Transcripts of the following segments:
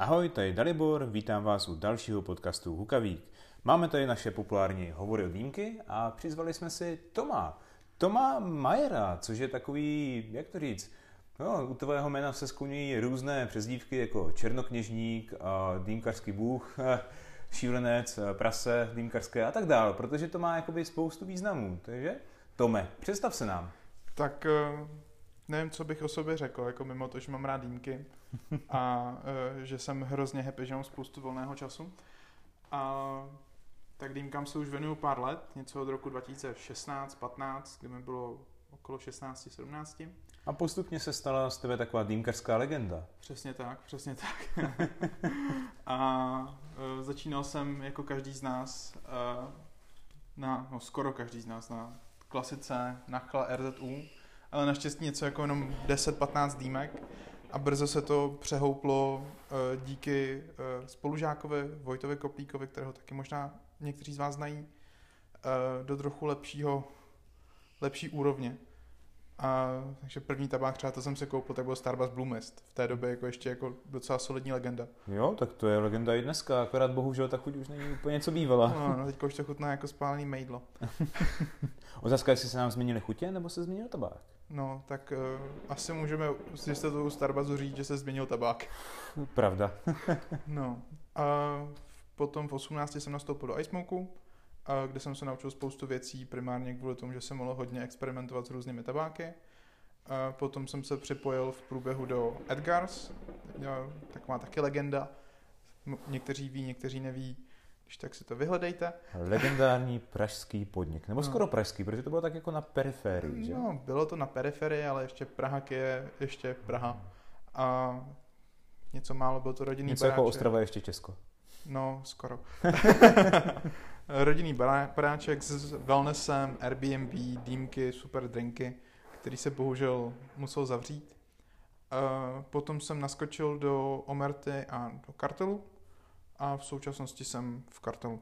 Ahoj, tady Dalibor, vítám vás u dalšího podcastu Hukavík. Máme tady naše populární hovory od dýmky a přizvali jsme si Toma. Toma Majera, což je takový, jak to říct, no, u tvého jména se skloňují různé přezdívky jako Černokněžník, Dýmkarský bůh, šílenec, prase, dýmkarské a tak dále, protože to má jakoby spoustu významů. Takže Tome, představ se nám. Tak eh, nevím, co bych o sobě řekl, jako mimo to, že mám rád dýmky a uh, že jsem hrozně happy, že mám spoustu volného času. A tak dýmkám se už věnuju pár let, něco od roku 2016-15, kdy mi bylo okolo 16-17. A postupně se stala z tebe taková dýmkařská legenda. Přesně tak, přesně tak. a uh, začínal jsem jako každý z nás, uh, na, no skoro každý z nás, na klasice Nachla RZU, ale naštěstí něco jako jenom 10-15 dýmek a brzo se to přehouplo uh, díky uh, spolužákovi Vojtovi Koplíkovi, kterého taky možná někteří z vás znají, uh, do trochu lepšího, lepší úrovně. A, takže první tabák třeba to jsem se koupil, tak byl Starbucks Blue Mist. V té době jako ještě jako docela solidní legenda. Jo, tak to je legenda i dneska, akorát bohužel ta chuť už není úplně co bývala. No, no teďka už to chutná jako spálený mejdlo. Otázka, jestli se nám změnily chutě, nebo se změnil tabák? No, tak uh, asi můžeme s jistotou Starbucksu říct, že se změnil tabák. Pravda. no, a potom v 18 jsem nastoupil do iSmoku, kde jsem se naučil spoustu věcí, primárně kvůli tomu, že jsem mohl hodně experimentovat s různými tabáky. A potom jsem se připojil v průběhu do Edgars, taková taky legenda. Někteří ví, někteří neví, když tak si to vyhledejte. Legendární pražský podnik, nebo no. skoro pražský, protože to bylo tak jako na periferii, že? No, bylo to na periferii, ale ještě Praha je ještě Praha. A něco málo, byl to rodinný Něco jako baráček. jako Ostrava ještě Česko. No, skoro. rodinný baráček s wellnessem, Airbnb, dýmky, super drinky, který se bohužel musel zavřít. Potom jsem naskočil do Omerty a do kartelu, a v současnosti jsem v kartelu.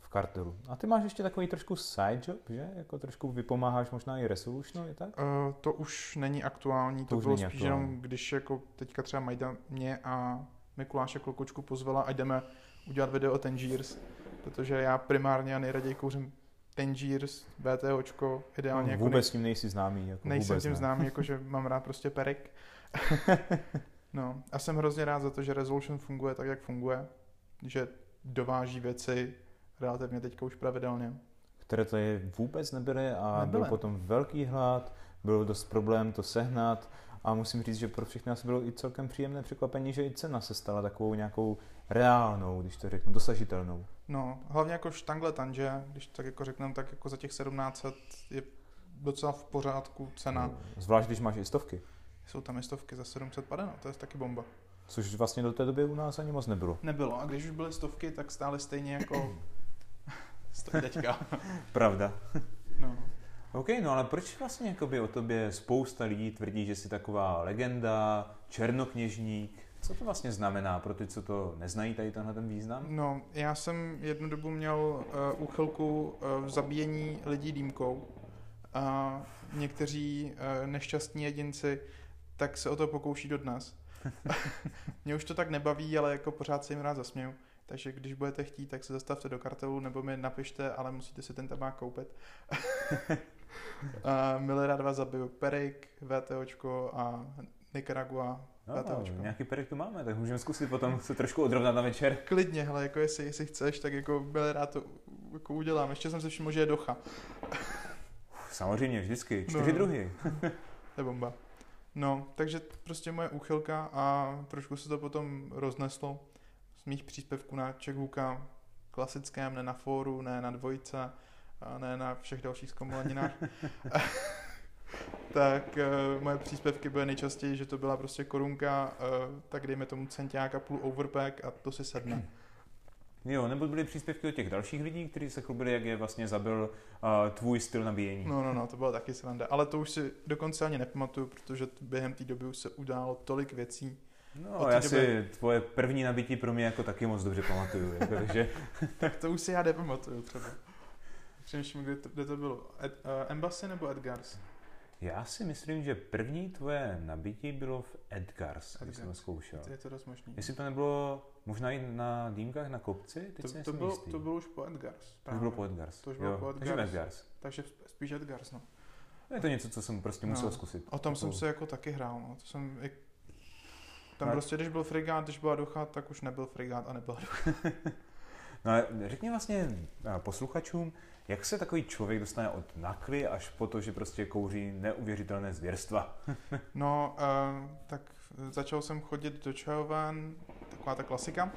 V kartelu. A ty máš ještě takový trošku side job, že? Jako trošku vypomáháš možná i Resolution, je tak? Uh, to už není aktuální, to, to bylo spíš jenom, když jako teďka třeba Majda mě a Mikuláše Klokočku pozvala a jdeme udělat video o Tangiers, protože já primárně a nejraději kouřím Tangiers, BTOčko, ideálně. No, jako vůbec nej... s tím nejsi známý. Jako nejsem vůbec tím ne. známý, jako že mám rád prostě perek. no a jsem hrozně rád za to, že Resolution funguje tak, jak funguje že dováží věci relativně teďka už pravidelně. Které tady vůbec nebyly a nebyly. byl potom velký hlad, byl dost problém to sehnat a musím říct, že pro všechny nás bylo i celkem příjemné překvapení, že i cena se stala takovou nějakou reálnou, když to řeknu, dosažitelnou. No, hlavně jako štangle tanže, když tak jako řekneme, tak jako za těch 1700 je docela v pořádku cena. Zvlášť, když máš i stovky. Jsou tam i stovky za 750, no, to je taky bomba. Což vlastně do té doby u nás ani moc nebylo. Nebylo. A když už byly stovky, tak stále stejně jako stojí teďka. Pravda. No. OK, no ale proč vlastně jakoby o tobě spousta lidí tvrdí, že jsi taková legenda, černokněžník? Co to vlastně znamená pro ty, co to neznají, tady tenhle ten význam? No, já jsem jednu dobu měl uh, úchylku uh, v zabíjení lidí dýmkou. A někteří uh, nešťastní jedinci tak se o to pokouší dodnes. Mě už to tak nebaví, ale jako pořád se jim rád zasměju. Takže když budete chtít, tak se zastavte do kartelu nebo mi napište, ale musíte si ten tabák koupit. a milé rád vás zabiju Perik, VTOčko a Nicaragua No, VTOčko. nějaký perik tu máme, tak můžeme zkusit potom se trošku odrovnat na večer. Klidně, hele, jako jestli, jestli chceš, tak jako milé rád to jako udělám. Ještě jsem se všiml, že je docha. Samozřejmě, vždycky. Čtyři no. druhy. to je bomba. No, takže prostě moje úchylka a trošku se to potom rozneslo z mých příspěvků na Čehuka klasickém, ne na fóru, ne na dvojce, ne na všech dalších zkomolaninách. tak uh, moje příspěvky byly nejčastěji, že to byla prostě korunka, uh, tak dejme tomu centiák a půl overpack a to si sedne. Jo, nebo byly příspěvky od těch dalších lidí, kteří se chlubili, jak je vlastně zabil uh, tvůj styl nabíjení. No, no, no, to bylo taky sranda. Ale to už si dokonce ani nepamatuju, protože během té doby už se událo tolik věcí. No, já doby... si tvoje první nabití pro mě jako taky moc dobře pamatuju. jako, takže... tak to už si já nepamatuju třeba. Přemýšlím, kde to, kde to bylo. Ed, uh, Embassy nebo Edgars? Já si myslím, že první tvoje nabití bylo v Edgars, když jsem zkoušel. To je to dost možný. Jestli to nebylo možná i na dýmkách na kopci? Teď To, to, bylo, jistý. to bylo už po Edgars. To už právě. bylo po Edgars. To už bylo jo. po Takže Edgars. Edgars. Takže sp- spíš Edgars, no. Je to něco, co jsem prostě No. musel zkusit. O tom jsem Jako- se jako taky hrál, no. To jsem, jak... Tam No. prostě, když byl frigát, když byla ducha, tak už nebyl frigát a nebyla ducha. No ale řekni vlastně posluchačům, jak se takový člověk dostane od nakly až po to, že prostě kouří neuvěřitelné zvěrstva. No, uh, tak začal jsem chodit do čajoven, taková ta klasika.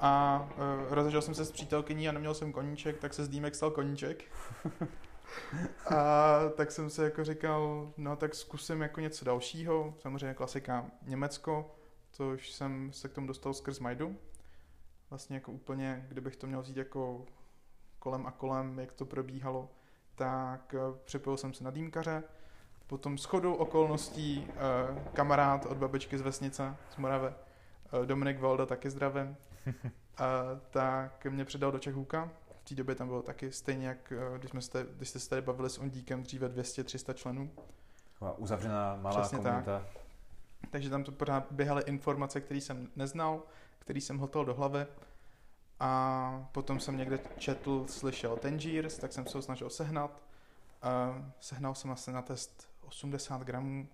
A uh, rozešel jsem se s přítelkyní a neměl jsem koníček, tak se z dýmek stal koníček. A tak jsem si jako říkal, no tak zkusím jako něco dalšího, samozřejmě klasika Německo, což jsem se k tomu dostal skrz Majdu. Vlastně jako úplně, kdybych to měl vzít jako kolem a kolem, jak to probíhalo, tak eh, připojil jsem se na dýmkaře, potom shodou okolností eh, kamarád od babičky z vesnice, z Morave, Dominik Valda, taky zdravím, eh, tak mě předal do Čechůka. V té době tam bylo taky stejně, jak eh, když, jsme se, když jste se tady bavili s Ondíkem, dříve 200-300 členů. Uzavřená malá Přesně tak. komunita. Takže tam to pořád běhaly informace, které jsem neznal, které jsem hotel do hlavy. A potom jsem někde četl, slyšel Tangiers, tak jsem se ho snažil sehnat. A sehnal jsem asi na test 80 gramů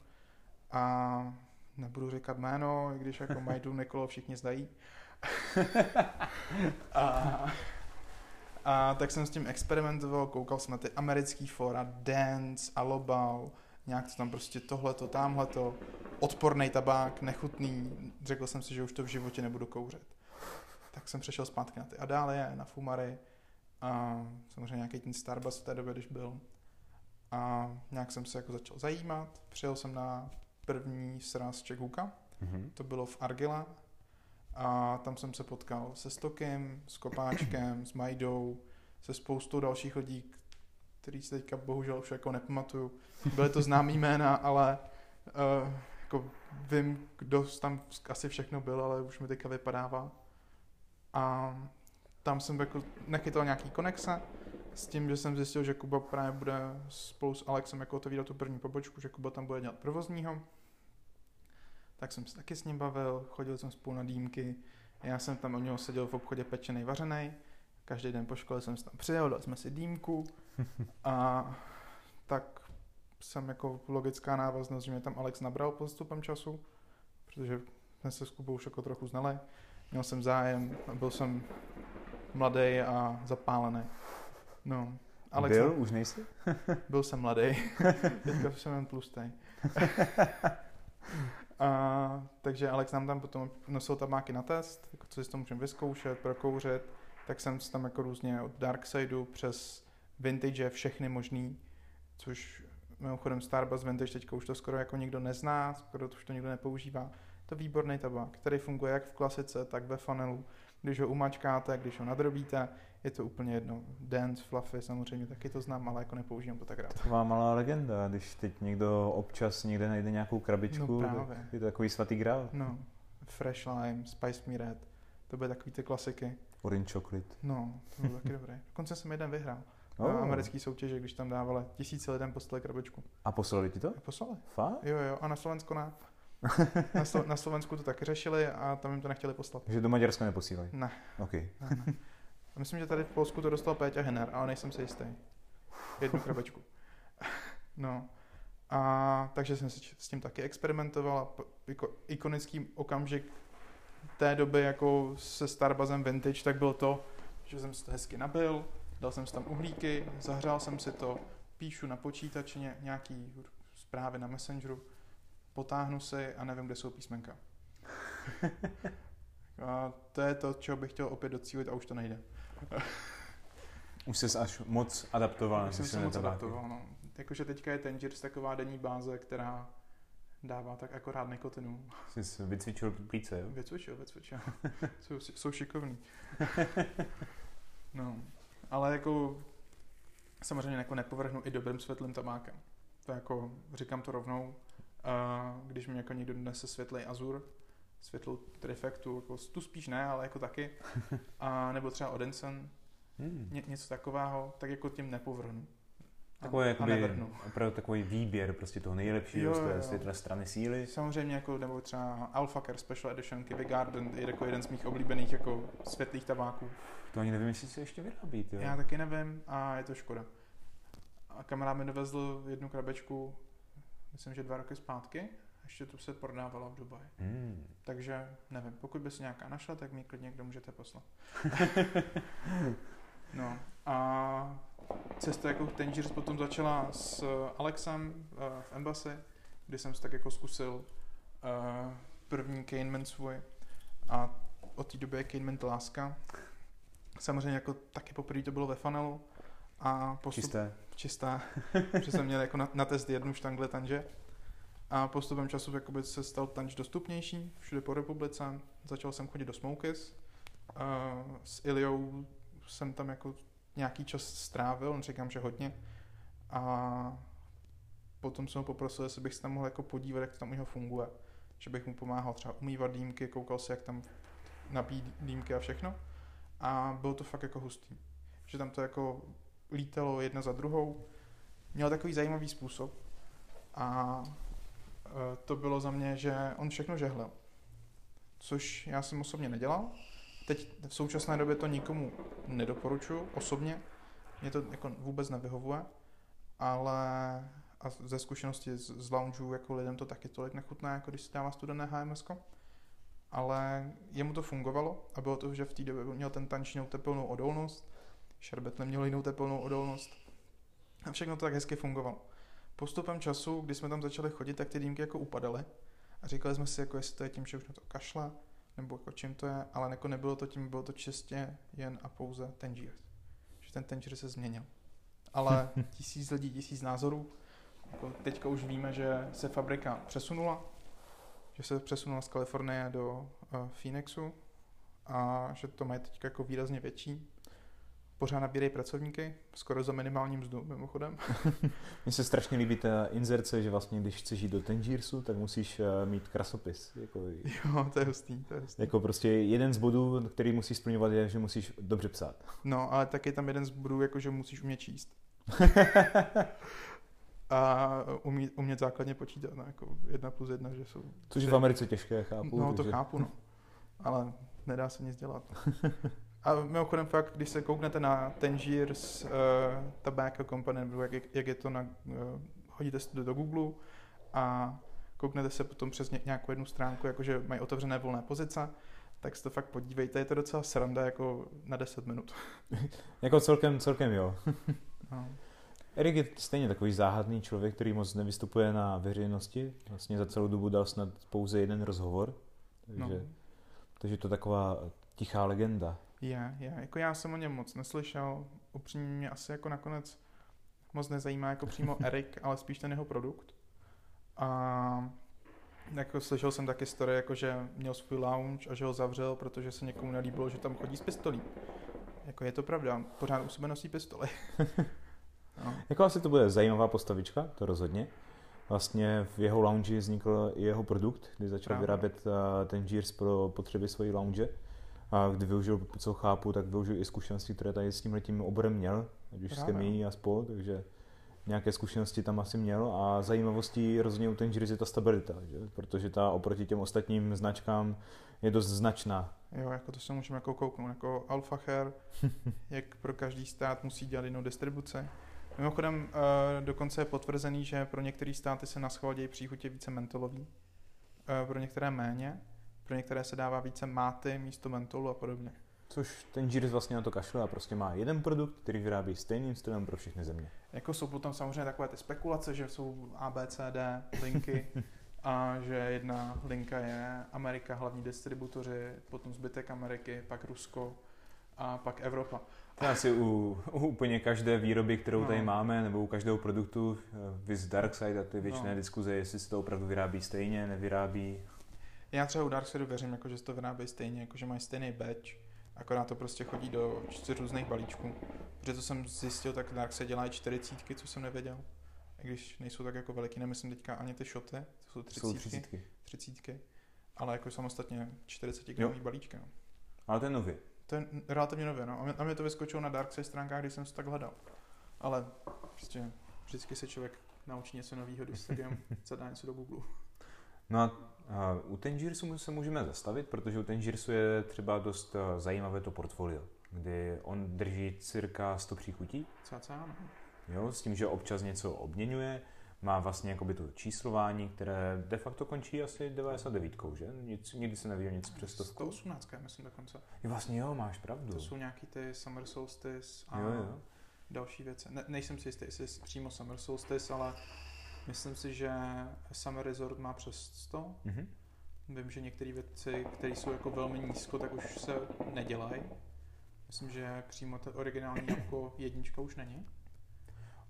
a nebudu říkat jméno, i když jako Majdu Nikolo všichni znají. a, a tak jsem s tím experimentoval, koukal jsem na ty americký fora, Dance, Alobal, nějak to tam prostě tohleto, tamhleto, odporný tabák, nechutný, řekl jsem si, že už to v životě nebudu kouřit. Tak jsem přešel zpátky na ty Adálie, na Fumary a samozřejmě nějaký ten Starbucks v té době, když byl. A nějak jsem se jako začal zajímat, přijel jsem na první sraz Čekůka, Mhm. to bylo v Argila a tam jsem se potkal se Stokem, s Kopáčkem, s Majdou, se spoustou dalších lidí, který si teďka bohužel už jako nepamatuju. Byly to známý jména, ale uh, jako vím, kdo tam asi všechno byl, ale už mi teďka vypadává. A tam jsem jako nechytal nějaký konexe s tím, že jsem zjistil, že Kuba právě bude spolu s Alexem jako otevírat tu první pobočku, že Kuba tam bude dělat provozního. Tak jsem se taky s ním bavil, chodil jsem spolu na dýmky. Já jsem tam u něho seděl v obchodě pečený, vařený. Každý den po škole jsem se tam přijel, dali jsme si dýmku. A tak jsem jako logická návaznost, že mě tam Alex nabral postupem času, protože jsme se s Kubou už jako trochu znali. Měl jsem zájem, byl jsem mladý a zapálený. No, Alex Byl? Už nejsi? byl jsem mladý, teďka jsem jen tlustý. a, takže Alex nám tam potom nosil tabáky na test, jako co si to můžeme vyzkoušet, prokouřit, tak jsem tam jako různě od Darksideu přes Vintage všechny možný, což mimochodem Starbucks Vintage teďka už to skoro jako nikdo nezná, skoro to už to nikdo nepoužívá. To je výborný tabák, který funguje jak v klasice, tak ve funnelu. Když ho umačkáte, když ho nadrobíte, je to úplně jedno. Dance, Fluffy, samozřejmě taky to znám, ale jako nepoužívám to tak rád. Taková malá legenda, když teď někdo občas někde najde nějakou krabičku, No právě. je to takový svatý grál. No, Fresh Lime, Spice Me Red, to byly takový ty klasiky. Orange chocolate. No, to bylo taky dobré. Dokonce jsem jeden vyhrál. Oh. Na americký soutěže, když tam dávali tisíce lidem poslali krabičku. A poslali ti to? A poslali. Fakt? Jo, jo, a na Slovensku ne. Na, Slo- na Slovensku to taky řešili a tam jim to nechtěli poslat. Takže do Maďarska neposílají? Ne. OK. Ne, ne. A myslím, že tady v Polsku to dostal Péťa Henner, ale nejsem si jistý. Jednu krabičku. No. A takže jsem si s tím taky experimentoval a jako ikonický okamžik té doby jako se Starbazem Vintage, tak byl to, že jsem si to hezky nabil, dal jsem si tam uhlíky, zahřál jsem si to, píšu na počítači ně- nějaký zprávy na Messengeru, potáhnu si a nevím, kde jsou písmenka. A to je to, čeho bych chtěl opět docílit a už to nejde. Už jsi až moc adaptoval Už jsem se moc adaptoval, no. Jakože teďka je Tangiers taková denní báze, která dává tak akorát nikotinu. Jsi vycvičil plíce, jo? Vycvičil, vycvičil. jsou, jsou šikovní. No, ale jako samozřejmě jako nepovrhnu i dobrým světlým tabákem. To jako, říkám to rovnou, a když mi jako někdo donese světlej azur, světlou trifektu, jako tu spíš ne, ale jako taky, a nebo třeba Odensen, Hmm. ně, něco takového, tak jako tím nepovrhnu. Takový a, a jakoby, nevrhnu. opravdu takový výběr prostě toho nejlepšího z té strany síly. Samozřejmě jako, nebo třeba Alpha Care Special Edition Kiwi Garden je jako jeden z mých oblíbených jako světlých tabáků. To ani nevím, jestli se ještě vyrábí. Tyjo. Já taky nevím a je to škoda. A kamarád mi dovezl jednu krabečku, myslím, že dva roky zpátky. Ještě tu se prodávala v Dubaji. Hmm. Takže nevím, pokud by si nějaká našla, tak mi klidně někdo můžete poslat. no a cesta jako Tangiers potom začala s Alexem uh, v Embassy, kdy jsem si tak jako zkusil uh, první Kahneman svůj a od té doby je Kahneman láska. Samozřejmě jako taky poprvé to bylo ve funnelu a postup, Čisté. čistá, že jsem měl jako na, na test jednu štangle tanže a postupem času jakoby se stal tanč dostupnější všude po republice. Začal jsem chodit do Smokies. Uh, s Iliou jsem tam jako nějaký čas strávil, říkám, že hodně. A potom jsem ho poprosil, jestli bych se tam mohl jako podívat, jak to tam u něho funguje. Že bych mu pomáhal třeba umývat dýmky, koukal se, jak tam nabíjí dýmky a všechno. A bylo to fakt jako hustý. Že tam to jako lítalo jedna za druhou. Měl takový zajímavý způsob. A to bylo za mě, že on všechno žehlil. Což já jsem osobně nedělal. Teď v současné době to nikomu nedoporučuji osobně. Mě to jako vůbec nevyhovuje. Ale a ze zkušenosti z, z loungeů jako lidem to taky tolik nechutná, jako když si dává studené HMS. Ale jemu to fungovalo a bylo to, že v té době měl ten tanč jinou tepelnou odolnost, šerbet neměl jinou tepelnou odolnost a všechno to tak hezky fungovalo. Postupem času, když jsme tam začali chodit, tak ty dýmky jako upadaly a říkali jsme si, jako jestli to je tím, že už na to kašle, nebo jako čím to je, ale jako nebylo to tím, bylo to čistě jen a pouze Tangiers. Že ten Tangier se změnil. Ale tisíc lidí, tisíc názorů. Jako teďka už víme, že se fabrika přesunula, že se přesunula z Kalifornie do uh, Phoenixu a že to mají teď jako výrazně větší. Pořád nabírají pracovníky, skoro za minimální mzdu mimochodem. Mně se strašně líbí ta inzerce, že vlastně když chceš jít do Tangiersu, tak musíš eh, mít krasopis. Jako, Jo, to je hustý, to je hustý. jako prostě jeden z bodů, který musíš splňovat, je, že musíš dobře psát. No, ale taky tam jeden z bodů, jako že musíš umět číst. a umí, umět základně počítat, no, jako jedna plus jedna, že jsou... Což je v Americe těžké, chápu. No, to takže- chápu, no. Ale nedá se nic dělat. A mimochodem fakt, když se kouknete na Tangiers uh, Tobacco Company, nebo jak, jak je to na, uh, hodíte to do Google a kouknete se potom přes ně, nějakou jednu stránku, jakože mají otevřené volné pozice, tak se to fakt podívejte, je to docela sranda jako na 10 minut. Jako celkem, celkem jo. No. Erik je stejně takový záhadný člověk, který moc nevystupuje na veřejnosti. Vlastně za celou dobu dal snad pouze jeden rozhovor. Takže, No. takže to je taková tichá legenda. Je, je. Jako já jsem o něm moc neslyšel. Upřímně mě asi jako nakonec moc nezajímá jako přímo Erik, ale spíš ten jeho produkt. A jako slyšel jsem taky story, jako že měl svůj lounge a že ho zavřel, protože se někomu nelíbilo, že tam chodí s pistolí. Jako je to pravda, pořád u sebe nosí pistoli. no. Jako asi to bude zajímavá postavička, to rozhodně. Vlastně v jeho lounge vznikl i jeho produkt, kdy začal Právě. vyrábět eh, ten Gears pro potřeby svojí lounge. A kdy využil, co chápu, tak využil i zkušenosti, které tady s tímhletím oborem měl, ať už s chemií a spol, takže nějaké zkušenosti tam asi měl a zajímavostí rozhodně u ten je ta stabilita, že? protože ta oproti těm ostatním značkám je dost značná. Jo, jako to se můžeme jako kouknout, jako Alpha Hair, jak pro každý stát musí dělat jinou distribuci. Mimochodem, uh, dokonce je potvrzený, že pro některé státy se na schvál dějí příchutě více mentolový, uh, pro některé méně, pro některé se dává více máty místo mentolu a podobně. Což ten Gears vlastně na to kašle a prostě má jeden produkt, který vyrábí stejným stylem pro všechny země. Jako jsou potom samozřejmě takové ty spekulace, že jsou A, B, C, D linky a že jedna linka je Amerika, hlavní distributoři, potom zbytek Ameriky, pak Rusko a pak Evropa. To asi u, u úplně každé výroby, kterou No. tady máme, nebo u každého produktu, eh, vys Darkside a ty věčné No. diskuze, jestli se to opravdu vyrábí stejně, nevyrábí. Já třeba u Darksidu věřím, jako, že se to vyrábí stejně, jako, že mají stejný batch, akorát to prostě chodí do čtyř různých balíčků. Protože to jsem zjistil, tak Darkside dělají čtyřicítky, co jsem nevěděl. I když nejsou tak jako veliký, nemyslím teďka ani ty šoty, to jsou To jsou třicítky, třicítky. třicítky, ale jako samostatně 40 gramový balíčky. No. Ale to je nový. To je relativně nově, no. A mě, a mě to vyskočilo na Darkside stránkách, když jsem si tak hledal. Ale prostě vždycky se člověk naučí něco nového, když se zadá něco do Google. No a, u Tangirsu se můžeme zastavit, protože u Tangirsu je třeba dost a, zajímavé to portfolio, kdy on drží cirka 100 příchutí. Cca, no. Jo, s tím, že občas něco obměňuje, má vlastně jakoby to číslování, které de facto končí asi 99, že? Nic, nikdy se neviděl nic přes stovku. 118, myslím dokonce. Jo, vlastně jo, máš pravdu. To jsou nějaký ty Summer Solstice a Jo, jo. další věci. Ne, nejsem si jistý, jestli je přímo Summer Solstice, ale myslím si, že Summer Resort má přes 100. Mhm. Vím, že některé věci, které jsou jako velmi nízko, tak už se nedělají. Myslím, že přímo ta originální jako jednička už není.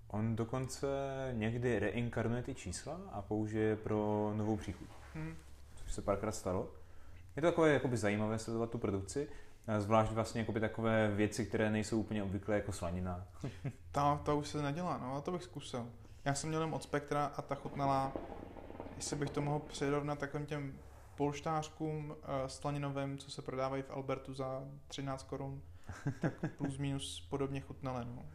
On dokonce někdy reinkarnuje ty čísla a použije je pro novou příchuť, Hm. což se párkrát stalo. Je to takové jakoby zajímavé sledovat tu produkci, zvlášť vlastně jakoby takové věci, které nejsou úplně obvyklé jako slanina. Ta, ta už se nedělá, no a to bych zkusil. Já jsem měl jenom od Spektra a ta chutnala, jestli bych to mohl přirovnat takovým těm polštářkům uh, slaninovým, co se prodávají v Albertu za 13 korun, tak plus minus podobně chutnala, no.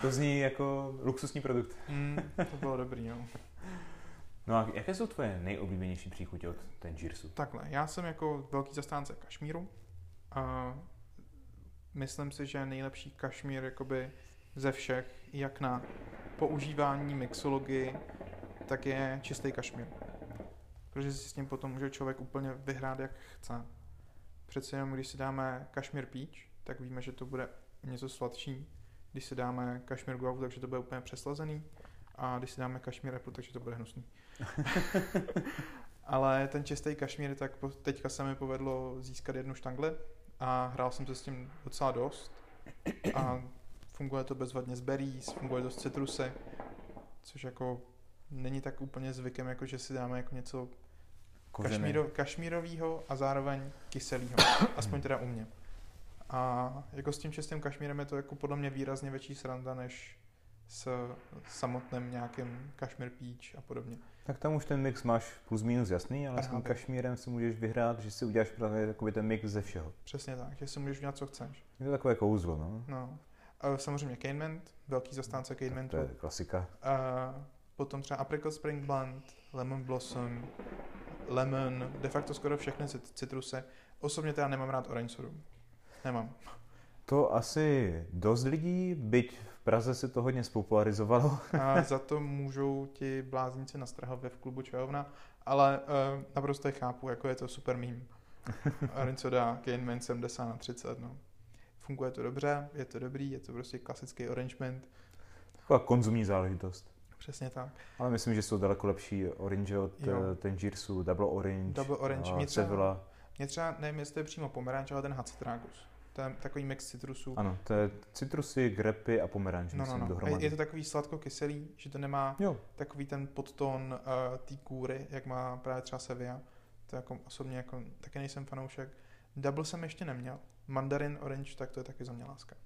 To zní jako luxusní produkt. Mm, to bylo dobrý, no. No a jaké jsou tvoje nejoblíbenější příchutě od Tangirsu? Takhle, já jsem jako velký zastánce kašmíru a myslím si, že nejlepší kašmír jakoby ze všech, jak na používání mixologii, tak je čistý kašmír. Protože si s tím potom může člověk úplně vyhrát, jak chce. Přece jenom, když si dáme kašmír peach, tak víme, že to bude něco sladší. Když si dáme kašmír guavu, takže to bude úplně přeslazený. A když si dáme kašmír apple, takže to bude hnusný. Ale ten čistý kašmír, tak teďka se mi povedlo získat jednu štangli a hrál jsem se s tím docela dost. A funguje to bezvadně z berries, funguje to z citrusy, což jako není tak úplně zvykem, jako že si dáme jako něco kašmíro, kašmírovýho a zároveň kyselýho. Aspoň teda u mě. A jako s tím čistým kašmírem je to jako podle mě výrazně větší sranda, než s samotným nějakým kašmír peach a podobně. Tak tam už ten mix máš plus minus jasný, ale s tím kašmírem si můžeš vyhrát, že si uděláš právě takový ten mix ze všeho. Přesně tak, že si můžeš udělat, co chceš. Je to takové kouzlo, no. No. Samozřejmě Canemint, velký zastánce To Canemintu. je klasika. A potom třeba Apricot Spring Blend, Lemon Blossom, Lemon, de facto skoro všechny cit- citrusy. Osobně teda nemám rád orange sodu. Nemám. To asi dost lidí, byť v Praze se to hodně spopularizovalo. A za to můžou ti blázníci na Strahově v klubu Čajovna, ale uh, naprosto je chápu, jako je to super mím. Orange soda, Canemint 70 na 30, no. Funguje to dobře, je to dobrý, je to prostě klasický orange mint. Taková konzumní záležitost. Přesně tak. Ale myslím, že jsou daleko lepší orange od Jo. eh, Tangirsu, Double Orange, Double Orange, mě třeba- Sevilla. Mě třeba, nevím, jestli to je přímo pomeranč, ale ten Hacitragus. To je takový mix citrusů. Ano, to je citrusy, grepy a pomeranč, No, no, myslím, no. A dohromady. Je to takový sladko-kyselý, že to nemá Jo, takový ten podtón uh, té kůry, jak má právě třeba Sevilla. To jako osobně jako, taky nejsem fanoušek. Double jsem ještě neměl. Mandarin orange, tak to je taky za mě láska.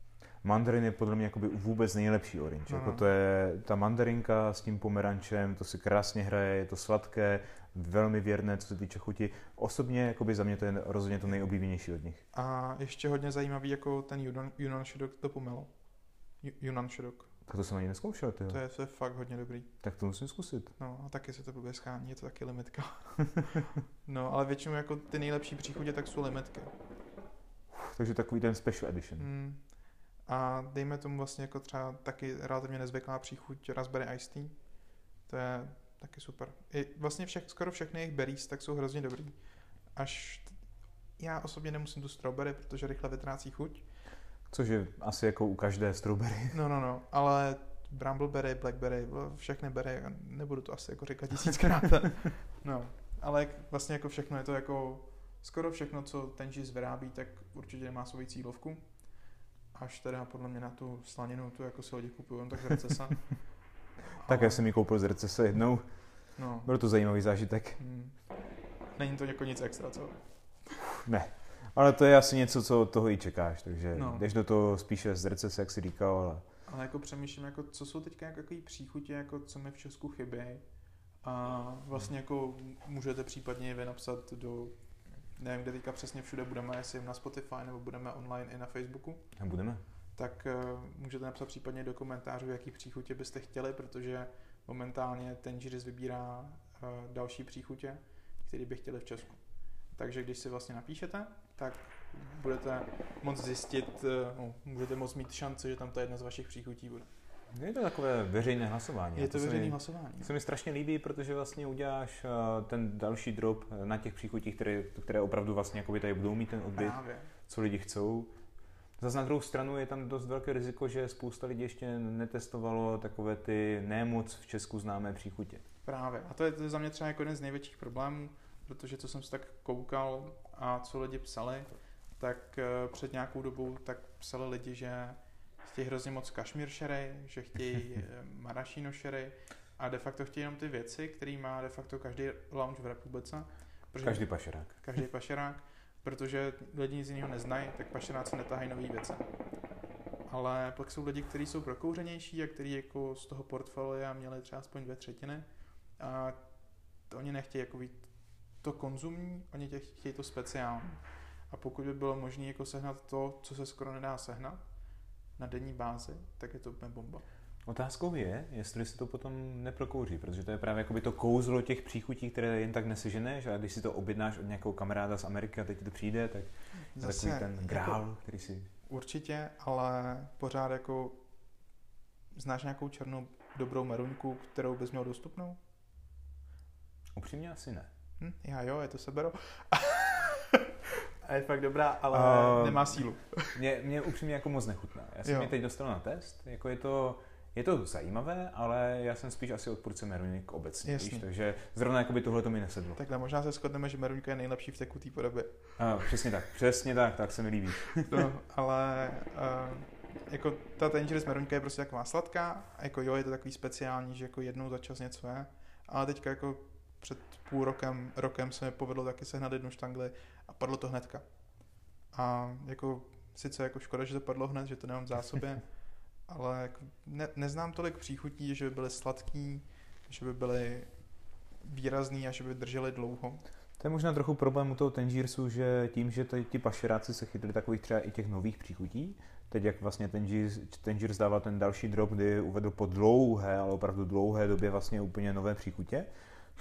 mandarin je podle mě jakoby vůbec nejlepší orange. Jako to je ta mandarinka s tím pomerančem, to si krásně hraje, je to sladké, velmi věrné, co se týče chuti. Osobně jakoby za mě to je rozhodně to nejoblíbenější od nich. A ještě hodně zajímavý jako ten Yunnan, Shidok to pomelo. Yu- Yunnan Shidok. Tak to jsem ani neskoušel, tyjo. To je, to je fakt hodně dobrý. Tak to musím zkusit. No a taky se to blbě schání, je to taky limitka. no ale většinou jako ty nejlepší příchutě tak jsou limitky. Takže takový ten special edition. Mm. A dejme tomu vlastně jako třeba taky relativně nezvyklá příchuť Raspberry Iced Tea. To je taky super. I vlastně všech, skoro všechny jejich berries tak jsou hrozně dobrý. Až t- já osobně nemusím tu strawberry, protože rychle vytrácí chuť. Což je asi jako u každé strawberry. No, no, no, ale Brambleberry, Blackberry, všechny berry, nebudu to asi jako říkat tisíckrát. no, ale vlastně jako všechno je to jako, skoro všechno, co ten žis vyrábí, tak určitě má svoji cílovku. Až teda podle mě na tu slaninu, tu jako si lidi kupují, tak z recesa. Tak já jsem ji koupil z recese jednou. No, Byl to zajímavý zážitek. mm, není to jako nic extra, co? Ne. Ale to je asi něco, co od toho i čekáš, takže No. jdeš do toho spíše z recese, jak si říkal, ale Ale jako přemýšlím, jako, co jsou teďka jako jaký příchutě, jako co mi v Česku chybí. A vlastně jako můžete případně vy napsat do, nevím, kde teďka přesně všude budeme, jestli na Spotify nebo budeme online i na Facebooku. budeme. tak uh, můžete napsat případně do komentářů, jaký příchutě byste chtěli, protože momentálně ten Jiris vybírá uh, další příchutě, který by chtěli v Česku. Takže když si vlastně napíšete, tak budete moc zjistit, uh, no, můžete moc mít šanci, že tam ta jedna z vašich příchutí bude. Je to takové veřejné hlasování. Je to, to veřejné mi, hlasování. To se mi strašně líbí, protože vlastně uděláš uh, ten další drop na těch příchutích, které, které opravdu vlastně jakoby tady budou mít ten odbyt, Právě. co lidi chcou. Zase na druhou stranu je tam dost velké riziko, že spousta lidí ještě netestovalo takové ty nemoc v Česku známé příchutě. Právě. A to je, to je za mě třeba jako jeden z největších problémů, protože co jsem si tak koukal a co lidi psali, tak uh, před nějakou dobou tak psali lidi, že chtějí hrozně moc kašmír sherry, že chtějí eh, marašino sherry a de facto chtějí jenom ty věci, který má de facto každý lounge v republice. Každý pašerák. Každý pašerák, protože lidi nic jiného neznají, tak pašeráci netahají nové věci. Ale pak jsou lidi, kteří jsou prokouřenější a kteří jako z toho portfolia měli třeba aspoň dvě třetiny a to oni nechtějí jako to konzumní, oni tě chtějí to speciální. A pokud by bylo možné jako sehnat to, co se skoro nedá sehnat, na denní bázi, tak je to úplně bomba. Otázkou je, jestli se to potom neprokouří, protože to je právě jakoby to kouzlo těch příchutí, které jen tak neseženeš a když si to objednáš od nějakého kamaráda z Ameriky a teď ti to přijde, tak Zase, takový ten jako grál, jako, který si... Určitě, ale pořád jako znáš nějakou černou dobrou meruňku, kterou bys měl dostupnou? Upřímně asi ne. Hm, já jo, je to sebero. A je fakt dobrá, ale uh, nemá sílu. mě, mě upřímně jako moc nechutná. Já jsem ji teď dostal na test, jako je to, je to zajímavé, ale já jsem spíš asi odpůrce meruňek obecně, víš, takže zrovna jako by tohle to mi nesedlo. Takhle možná se shodneme, že meruňka je nejlepší v tekutý podobě. Uh, přesně tak, přesně tak, tak se mi líbí. no, ale uh, jako ta Tangerous meruňka je prostě taková sladká, a jako jo, je to takový speciální, že jako jednou za čas něco je, ale teďka jako před půl rokem, rokem se mi povedlo taky sehnat jednu štangli a padlo to hnedka. A jako sice jako škoda, že to padlo hned, že to nemám v zásobě, ale jako ne, neznám tolik příchutí, že by byly sladký, že by byly výrazný a že by držely dlouho. To je možná trochu problém u toho Tangiersu, že tím, že ti pašeráci se chytli takových třeba i těch nových příchutí, teď jak vlastně Tangiers dával ten další drop, kdy uvedl po dlouhé, ale opravdu dlouhé době vlastně úplně nové příchutě,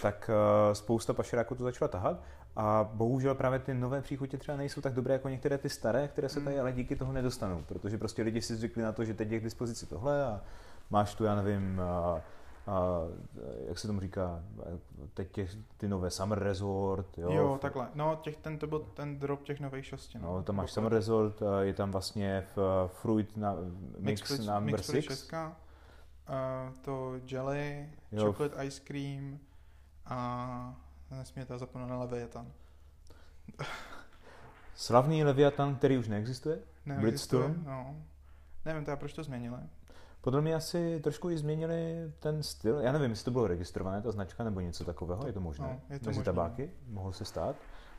tak eh, spousta pašeráků to začala tahat a bohužel právě ty nové příchutě třeba nejsou tak dobré jako některé ty staré, které se tady hmm. ale díky toho nedostanou, protože prostě lidi si zvykli na to, že teď je k dispozici tohle a máš tu, já nevím, a, a, jak se tomu říká, teď těch, ty nové Summer Resort, jo? Jo, takhle. No, těch, ten, to byl ten drop těch nových šesti. No, no tam máš Summer Resort, je tam vlastně v Fruit na, Mix, mix number 6. Uh, to Jelly, jo. Chocolate Ice Cream, a nesmějte zapomenout na Leviathan. Slavný Leviathan, který už neexistuje? Neexistuje, no. Nevím teda, proč to změnili. Podle mě asi trošku i změnili ten styl. Já nevím, jestli to bylo registrované, ta značka, nebo něco takového. Je to možné? No, je to Mezi možné. tabáky? Mohlo se stát?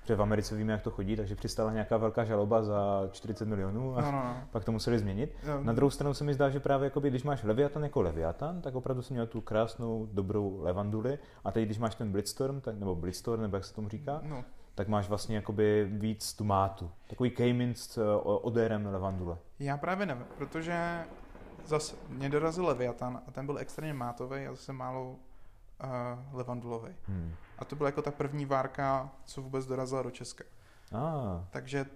Protože v Americe víme, jak to chodí, takže přistala nějaká velká žaloba za 40 milionů a no, no, no. pak to museli změnit. No. Na druhou stranu se mi zdá, že právě jakoby, když máš Leviathan jako Leviathan, tak opravdu si měl tu krásnou, dobrou levanduli a teď, když máš ten Blitzstorm, tak, nebo Blitzstorm, nebo jak se tomu říká, no. tak máš vlastně jakoby víc tu mátu. Takový Cayman s uh, odérem levandule. Já právě nevím, protože zase mě dorazil Leviathan a ten byl extrémně mátový a zase málo uh, levandulový. Hmm. A to byla jako ta první várka, co vůbec dorazila do Česka. Ah. Takže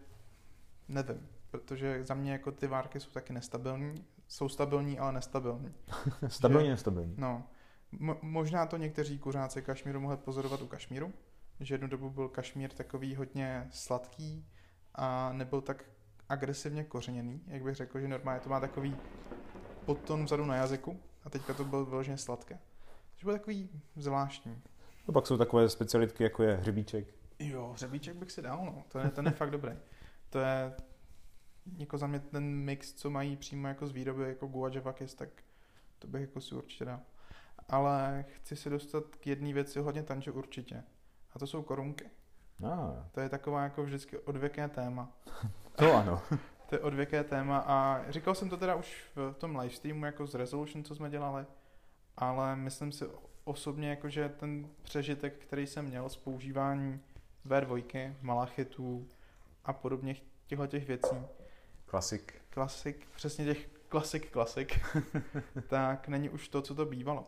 nevím, protože za mě jako ty várky jsou taky nestabilní. Jsou stabilní, ale nestabilní. stabilní, že, nestabilní. No. Mo- možná to někteří kuřáci kašmíru mohli pozorovat u kašmíru, že jednu dobu byl kašmír takový hodně sladký a nebyl tak agresivně kořeněný, jak bych řekl, že normálně to má takový podton vzadu na jazyku a teďka to bylo vyloženě sladké. Takže bylo takový zvláštní. No pak jsou takové specialitky, jako je hřebíček. Jo, hřebíček bych si dal, no. To je, ten je fakt dobrý. To je jako za mě ten mix, co mají přímo jako z výroby, jako guajavakis, tak to bych jako si určitě dal. Ale chci se dostat k jedné věci hodně tanče určitě. A to jsou korunky. Ah. To je taková jako vždycky odvěké téma. to ano. to je odvěké téma a říkal jsem to teda už v tom livestreamu jako z Resolution, co jsme dělali, ale myslím si osobně jakože ten přežitek, který jsem měl z používání V2, malachitů a podobně těchto těch věcí, Klasik. Klasik, přesně těch klasik, klasik, tak není už to, co to bývalo.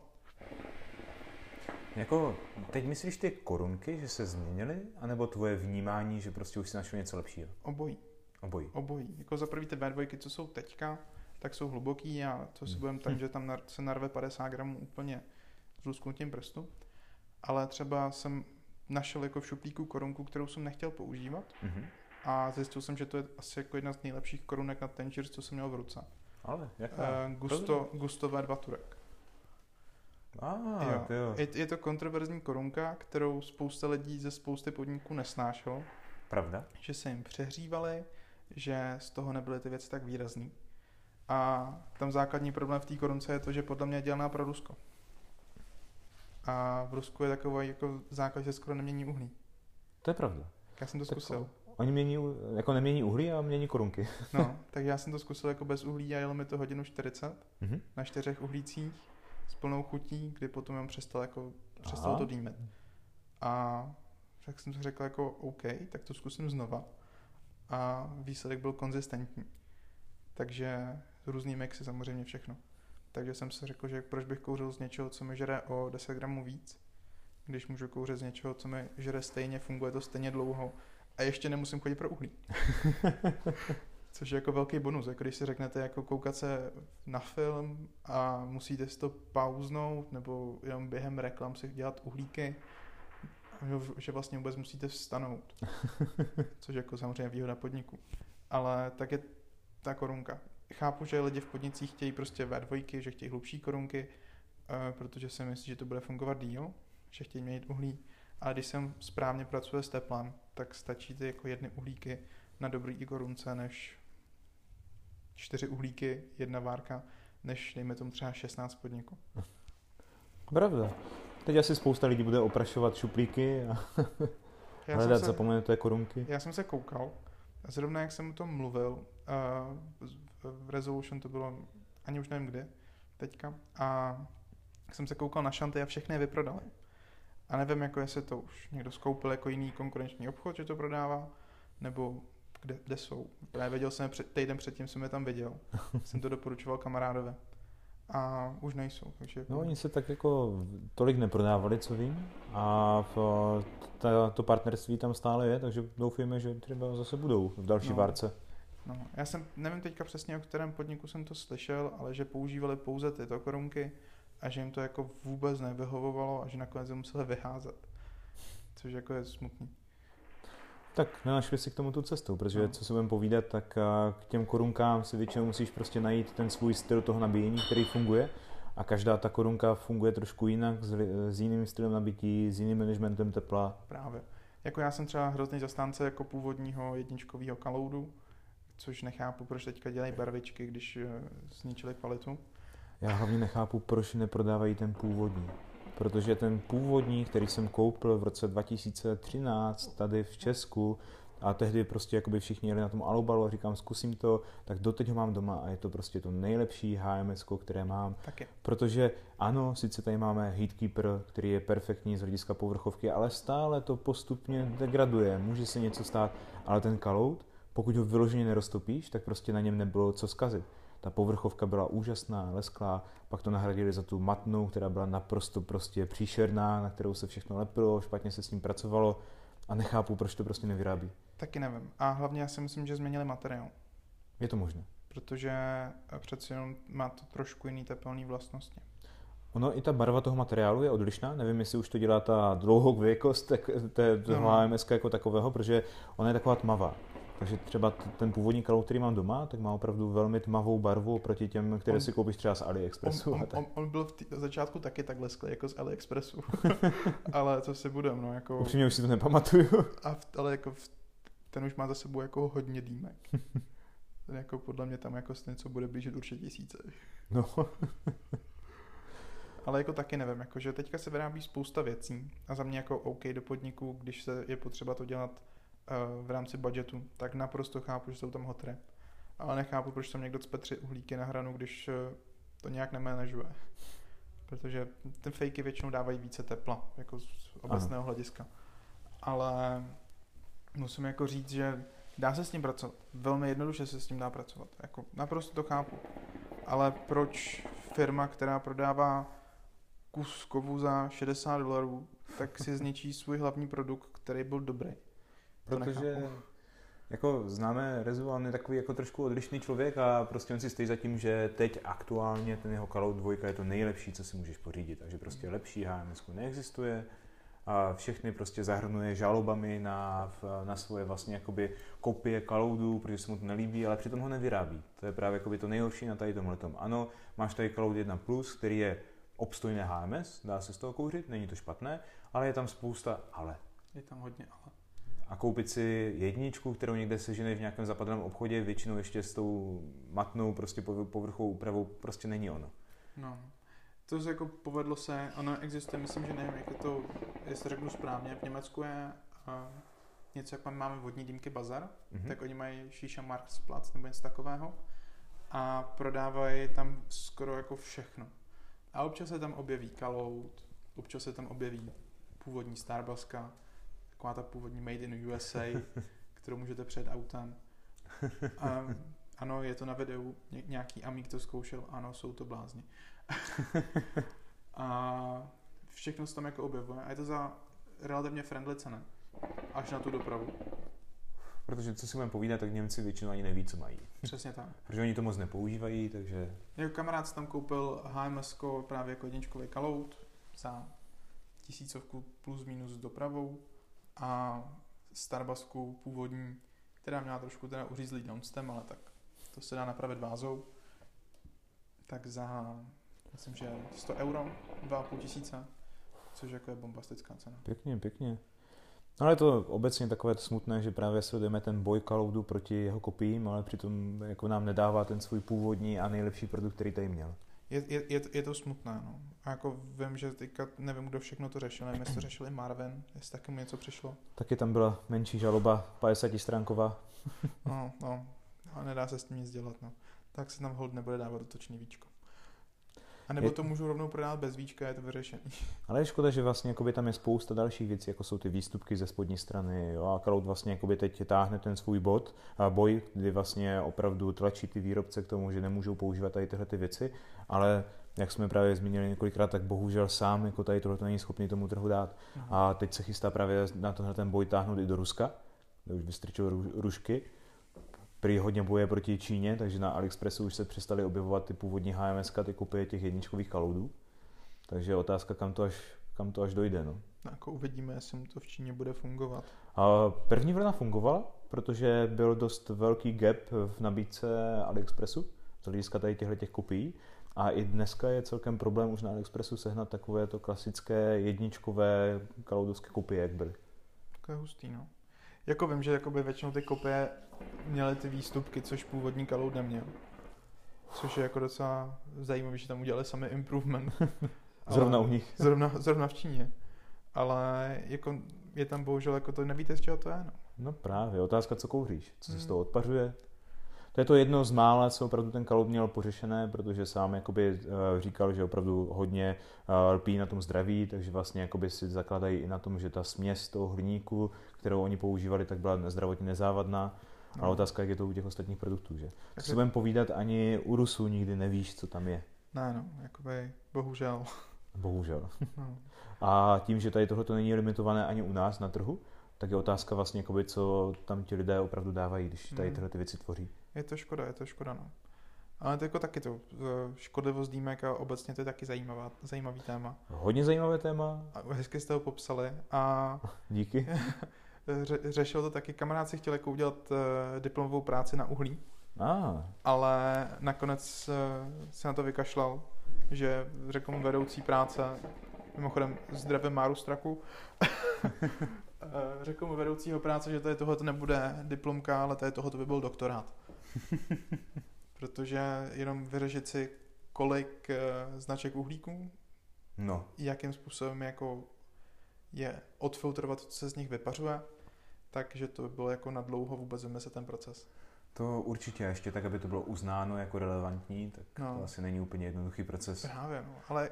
Jako, teď myslíš ty korunky, že se změnily, anebo tvoje vnímání, že prostě už si našel něco lepšího? Obojí. Obojí. Obojí. Jako za prvý ty B2, co jsou teďka, tak jsou hluboký a to si Hmm. budeme tam, že tam se narve 50 gramů úplně lusknutím prstu. Ale třeba jsem našel jako v šuplíku korunku, kterou jsem nechtěl používat Mhm. a zjistil jsem, že to je asi jako jedna z nejlepších korunek na Tangiers, co jsem měl v ruce. Ale, jak Uh, Gusto, Gusto V2 Turek. A, Jo. jo. Je, je to kontroverzní korunka, kterou spousta lidí ze spousty podniků nesnášelo, Pravda? že se jim přehřívaly, že z toho nebyly ty věci tak výrazný. A tam základní problém v té korunce je to, že podle mě je dělaná pro Rusko. A v Rusku je takový jako základ, že skoro nemění uhlí. To je pravda. Já jsem to Tak zkusil. Oni mění, jako nemění uhlí a mění korunky. No, tak já jsem to zkusil jako bez uhlí a jelo mi to hodinu 40 Mhm. na čtyřech uhlících s plnou chutí, kdy potom jsem přestal jako přestal Aha. to dýmet. A tak jsem si řekl jako OK, tak to zkusím znova. A výsledek byl konzistentní. Takže různý mixy samozřejmě všechno. Takže jsem si řekl, že proč bych kouřil z něčeho, co mi žere o 10 gramů víc, když můžu kouřit z něčeho, co mi žere stejně, funguje to stejně dlouho a ještě nemusím chodit pro uhlí. Což je jako velký bonus, jako když si řeknete jako koukat se na film a musíte si to pauznout nebo jenom během reklam si dělat uhlíky, že- vlastně vůbec musíte vstanout. Což je jako samozřejmě výhoda podniku. Ale tak je ta korunka. Chápu, že lidi v podnicích chtějí prostě V2, že chtějí hlubší korunky, eh, protože si myslí, že to bude fungovat díl, že chtějí mít uhlí. Ale když jsem správně pracuje s teplem, tak stačí ty jako jedny uhlíky na dobrý korunce, než čtyři uhlíky, jedna várka, než dejme tomu třeba 16 podniků. Pravda. Teď asi spousta lidí bude oprašovat šuplíky a Já hledat se, zapomenuté korunky. já jsem se koukal, zrovna jak jsem o tom mluvil, uh, v Resolution to bylo, ani už nevím kdy, teďka, a jsem se koukal na šanty a všechny je vyprodali. A nevím, jako jestli to už někdo skoupil jako jiný konkurenční obchod, že to prodává, nebo kde, kde jsou. Právě věděl jsem, před, týden předtím jsem je tam viděl. jsem to doporučoval kamarádovi. A už nejsou. Takže jako, No oni se tak jako tolik neprodávali, co vím. A v, ta, to partnerství tam stále je, takže doufujeme, že třeba zase budou v další No. várce. No, já jsem, nevím teďka přesně, o kterém podniku jsem to slyšel, ale že používali pouze tyto korunky a že jim to jako vůbec nevyhovovalo a že nakonec je museli vyházet. Což jako je smutný. Tak nenašli si k tomu tu cestu, protože No. co si budeme povídat, tak a, k těm korunkám si většinou musíš prostě najít ten svůj styl toho nabíjení, který funguje. A každá ta korunka funguje trošku jinak, s, s jiným stylem nabití, s jiným managementem tepla. Právě. Jako já jsem třeba hrozný zastánce jako původního jedničkového kaloudu, což nechápu, proč teďka dělají barvičky, když eh, zničili kvalitu. Já hlavně nechápu, proč neprodávají ten původní. Protože ten původní, který jsem koupil v roce 2013 tady v Česku, a tehdy prostě jakoby všichni jeli na tom alubalu a říkám, zkusím to, tak doteď ho mám doma a je to prostě to nejlepší HMS, které mám. Taky. Protože ano, sice tady máme Heatkeeper, který je perfektní z hlediska povrchovky, ale stále to postupně degraduje, může se něco stát, ale ten kalout, pokud ho vyloženě neroztopíš, tak prostě na něm nebylo co zkazit. Ta povrchovka byla úžasná, lesklá, pak to nahradili za tu matnou, která byla naprosto prostě příšerná, na kterou se všechno lepilo, špatně se s ním pracovalo a nechápu, proč to prostě nevyrábí. Taky nevím. A hlavně já si myslím, že změnili materiál. Je to možné. protože eh, přeci jenom má to trošku jiný tepelný vlastnosti. Ono i ta barva toho materiálu je odlišná, nevím, jestli už to dělá ta dlouhověkost tak, té, toho No. HMS jako takového, protože ona je taková tmavá. Takže třeba ten původní kalou, který mám doma, tak má opravdu velmi tmavou barvu proti těm, které On- si koupíš třeba z AliExpressu. On, on, on, on byl v tý, začátku taky takhle sklý jako z AliExpressu, ale co si budem, no jako, Upřímně už si to nepamatuju. a v, ale jako v, ten už má za sebou jako hodně dýmek. Ten jako podle mě tam jako s něco bude blížit určitě tisíce. No, Ale jako taky nevím, jako že teďka se vyrábí spousta věcí a za mě jako OK do podniku, když se je potřeba to dělat v rámci budgetu, tak naprosto chápu, že jsou tam hotry. Ale nechápu, proč tam někdo cpe tři uhlíky na hranu, když uh, to nějak neménežuje. Protože ty fejky většinou dávají více tepla, jako z obecného hlediska. Ale musím jako říct, že Dá se s tím pracovat. Velmi jednoduše se s tím dá pracovat. Jako, naprosto to chápu. Ale proč firma, která prodává kus kovu za 60 dolarů, tak si zničí svůj hlavní produkt, který byl dobrý? To Protože jako známe Rezu, on je takový jako trošku odlišný člověk a prostě on si stojí za tím, že teď aktuálně ten jeho Call 2 je to nejlepší, co si můžeš pořídit. Takže prostě lepší HMS neexistuje a všechny prostě zahrnuje žalobami na, na svoje vlastně jakoby kopie Cloudu, protože se mu to nelíbí, ale přitom ho nevyrábí. To je právě jakoby to nejhorší na tady tomhle. Ano, máš tady Cloud 1+, Plus, který je obstojné HMS, dá se z toho kouřit, není to špatné, ale je tam spousta ale. Je tam hodně ale. A koupit si jedničku, kterou někde seženeš v nějakém zapadlém obchodě, většinou ještě s tou matnou prostě povrchovou úpravou, prostě není ono. No. To se jako povedlo se, ono existuje, myslím, že nevím, jak je to, jestli řeknu správně, v Německu je uh, něco, jak máme vodní dýmky Bazar, mm-hmm. tak oni mají Shisha Marktplatz nebo něco takového a prodávají tam skoro jako všechno. A občas se tam objeví Kalout, občas se tam objeví původní Starbucks, taková ta původní Made in USA, kterou můžete před autem. A, ano, je to na videu, Ně- nějaký amík to zkoušel, ano, jsou to blázni. a všechno se tam jako objevuje a je to za relativně friendly ceny, až na tu dopravu. Protože co si budeme povídat, tak Němci většinou ani neví, co mají. Přesně tak. Protože oni to moc nepoužívají, takže... Jako kamarád si tam koupil HMS právě jako jedničkový kalout za tisícovku plus minus s dopravou a Starbucksku původní, která měla trošku teda uřízlý downstem, ale tak to se dá napravit vázou, tak za, myslím, že 100 euro, 2,5 tisíce, což jako je bombastická cena. Pěkně, pěkně. No ale je to obecně takové smutné, že právě sledujeme ten boj Cloudu proti jeho kopiím, ale přitom jako nám nedává ten svůj původní a nejlepší produkt, který tady měl. Je, je, je, je to smutné, no. A jako vím, že teďka nevím, kdo všechno to řešil, nevím, jestli to řešili Marvin, jestli taky mu něco přišlo. Taky tam byla menší žaloba, 50 stránková. no, no, a nedá se s tím nic dělat, no. Tak se tam hold nebude dávat dotočný víčko. A nebo je... to můžu rovnou prodávat bez víčka, je to vyřešený. Ale je škoda, že vlastně jakoby tam je spousta dalších věcí, jako jsou ty výstupky ze spodní strany. Jo? A Cloud vlastně jakoby teď táhne ten svůj bod, a boj, kdy vlastně opravdu tlačí ty výrobce k tomu, že nemůžou používat tady tyhle ty věci, ale jak jsme právě zmínili několikrát, tak bohužel sám jako tady tohle není schopný tomu trhu dát. Aha. A teď se chystá právě na tenhle ten boj táhnout i do Ruska, kde už vystrčil rušky prý hodně boje proti Číně, takže na AliExpressu už se přestali objevovat ty původní HMS, ty kopie těch jedničkových kaloudů. Takže je otázka, kam to až, kam to až dojde. No. Jako uvidíme, jestli mu to v Číně bude fungovat. A první vlna fungovala, protože byl dost velký gap v nabídce AliExpressu z hlediska tady těchto těch kopií. A i dneska je celkem problém už na AliExpressu sehnat takové to klasické jedničkové kaloudovské kopie, jak byly. To je hustý, no. Jako vím, že jakoby většinou ty kopie měly ty výstupky, což původní Kaloud neměl. Což je jako docela zajímavé, že tam udělali sami improvement. zrovna u nich. Zrovna, zrovna v Číně. Ale jako je tam bohužel, jako to nevíte, z čeho to je. No, no právě, otázka, co kouříš. Co se hmm. z toho odpařuje, to je to jedno z mála, co opravdu ten Kalut měl pořešené, protože sám jakoby eh, říkal, že opravdu hodně eh, lpí na tom zdraví, takže vlastně jakoby si zakladají i na tom, že ta směs toho hliníku, kterou oni používali, tak byla zdravotně nezávadná. No. Ale otázka, jak je to u těch ostatních produktů, že? Tak si budeme povídat, ani u Rusů nikdy nevíš, co tam je. Ne, no, jakoby, bohužel. Bohužel. No. A tím, že tady tohle není limitované ani u nás na trhu, tak je otázka vlastně, jakoby, co tam ti lidé opravdu dávají, když tady hmm. tyhle ty věci tvoří. Je to škoda, je to škoda, no. Ale to jako taky to, škodlivost dýmek a obecně to je taky zajímavá, zajímavý téma. Hodně zajímavé téma. A hezky jste ho popsali a... Díky. ře, řešil to taky, kamarád si chtěl jako udělat uh, diplomovou práci na uhlí. Ah. Ale nakonec uh, se na to vykašlal, že řekl mu vedoucí práce, mimochodem zdravím Máru Straku, řekl mu vedoucího práce, že tady tohle nebude diplomka, ale tady tohle by byl doktorát. Protože jenom vyřešit si, kolik značek uhlíků, no. jakým způsobem jako je odfiltrovat, co se z nich vypařuje, takže to by bylo jako na dlouho vůbec vymyslet ten proces. To určitě, ještě tak, aby to bylo uznáno jako relevantní, tak no. to asi není úplně jednoduchý proces. Právě, no. ale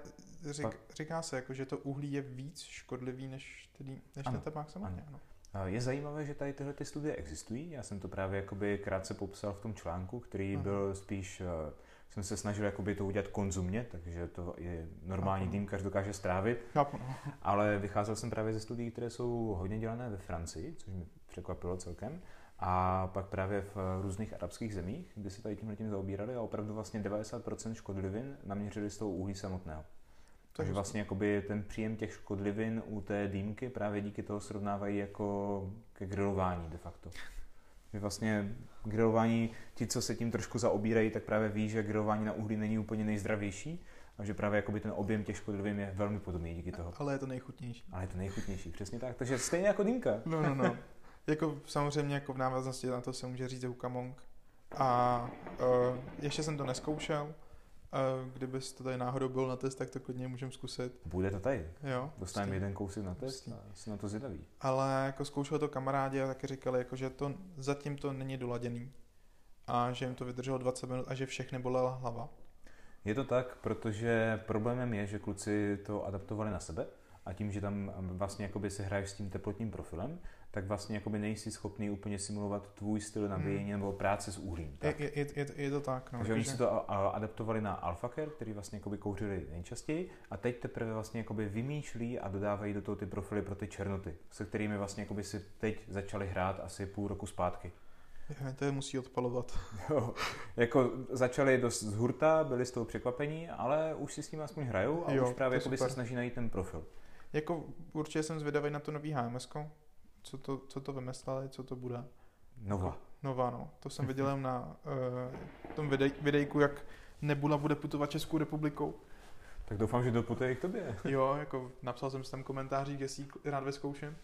řík, Pak... říká se, jako, že to uhlí je víc škodlivý než, tedy, než ten tabák samotný. Ano. Je zajímavé, že tady tyhle ty studie existují. Já jsem to právě jakoby krátce popsal v tom článku, který uh-huh. byl spíš, eh, jsem se snažil jakoby to udělat konzumně, takže to je normální tým, každý dokáže strávit. Uh-huh. Ale vycházel jsem právě ze studií, které jsou hodně dělané ve Francii, což mě překvapilo celkem. A pak právě v různých arabských zemích, kde se tady tímhle tím zaobírali a opravdu vlastně 90% škodlivin naměřili z toho uhlí samotného. Takže vlastně jakoby ten příjem těch škodlivin u té dýmky právě díky toho srovnávají jako ke grilování de facto. Že vlastně grilování, ti, co se tím trošku zaobírají, tak právě ví, že grilování na uhlí není úplně nejzdravější a že právě jakoby ten objem těch škodlivin je velmi podobný díky toho. Ale je to nejchutnější. Ale je to nejchutnější, přesně tak. Takže stejně jako dýmka. No, no, no. jako samozřejmě jako v návaznosti na to se může říct Hukamong. A uh, ještě jsem to neskoušel, a kdybys to tady náhodou byl na test, tak to klidně můžeme zkusit. Bude to tady. Jo. Dostaneme jeden kousek na test a jsem na to zvědavý. Ale jako zkoušeli to kamarádi a taky říkali, jako, že to zatím to není doladěný. A že jim to vydrželo 20 minut a že všechny bolela hlava. Je to tak, protože problémem je, že kluci to adaptovali na sebe a tím, že tam vlastně jakoby se hraješ s tím teplotním profilem, tak vlastně jakoby nejsi schopný úplně simulovat tvůj styl nabíjení hmm. nebo práce s uhlím. Tak. Je, je, je, je, to tak. No, Takže oni si to adaptovali na AlphaCare, který vlastně jakoby kouřili nejčastěji a teď teprve vlastně jakoby vymýšlí a dodávají do toho ty profily pro ty černoty, se kterými vlastně jakoby si teď začali hrát asi půl roku zpátky. Je, to je musí odpalovat. Jo, jako začali dost z hurta, byli z toho překvapení, ale už si s tím aspoň hrajou a jo, už právě se snaží najít ten profil. Jako určitě jsem zvědavý na to nový HMS, co to, co to vymysleli, co to bude. Nova. Nova, no. To jsem viděl na uh, tom videj, videjku, jak Nebula bude putovat Českou republikou. Tak doufám, že doputuje i k tobě. jo, jako napsal jsem si tam komentářích, jestli rád vyzkouším.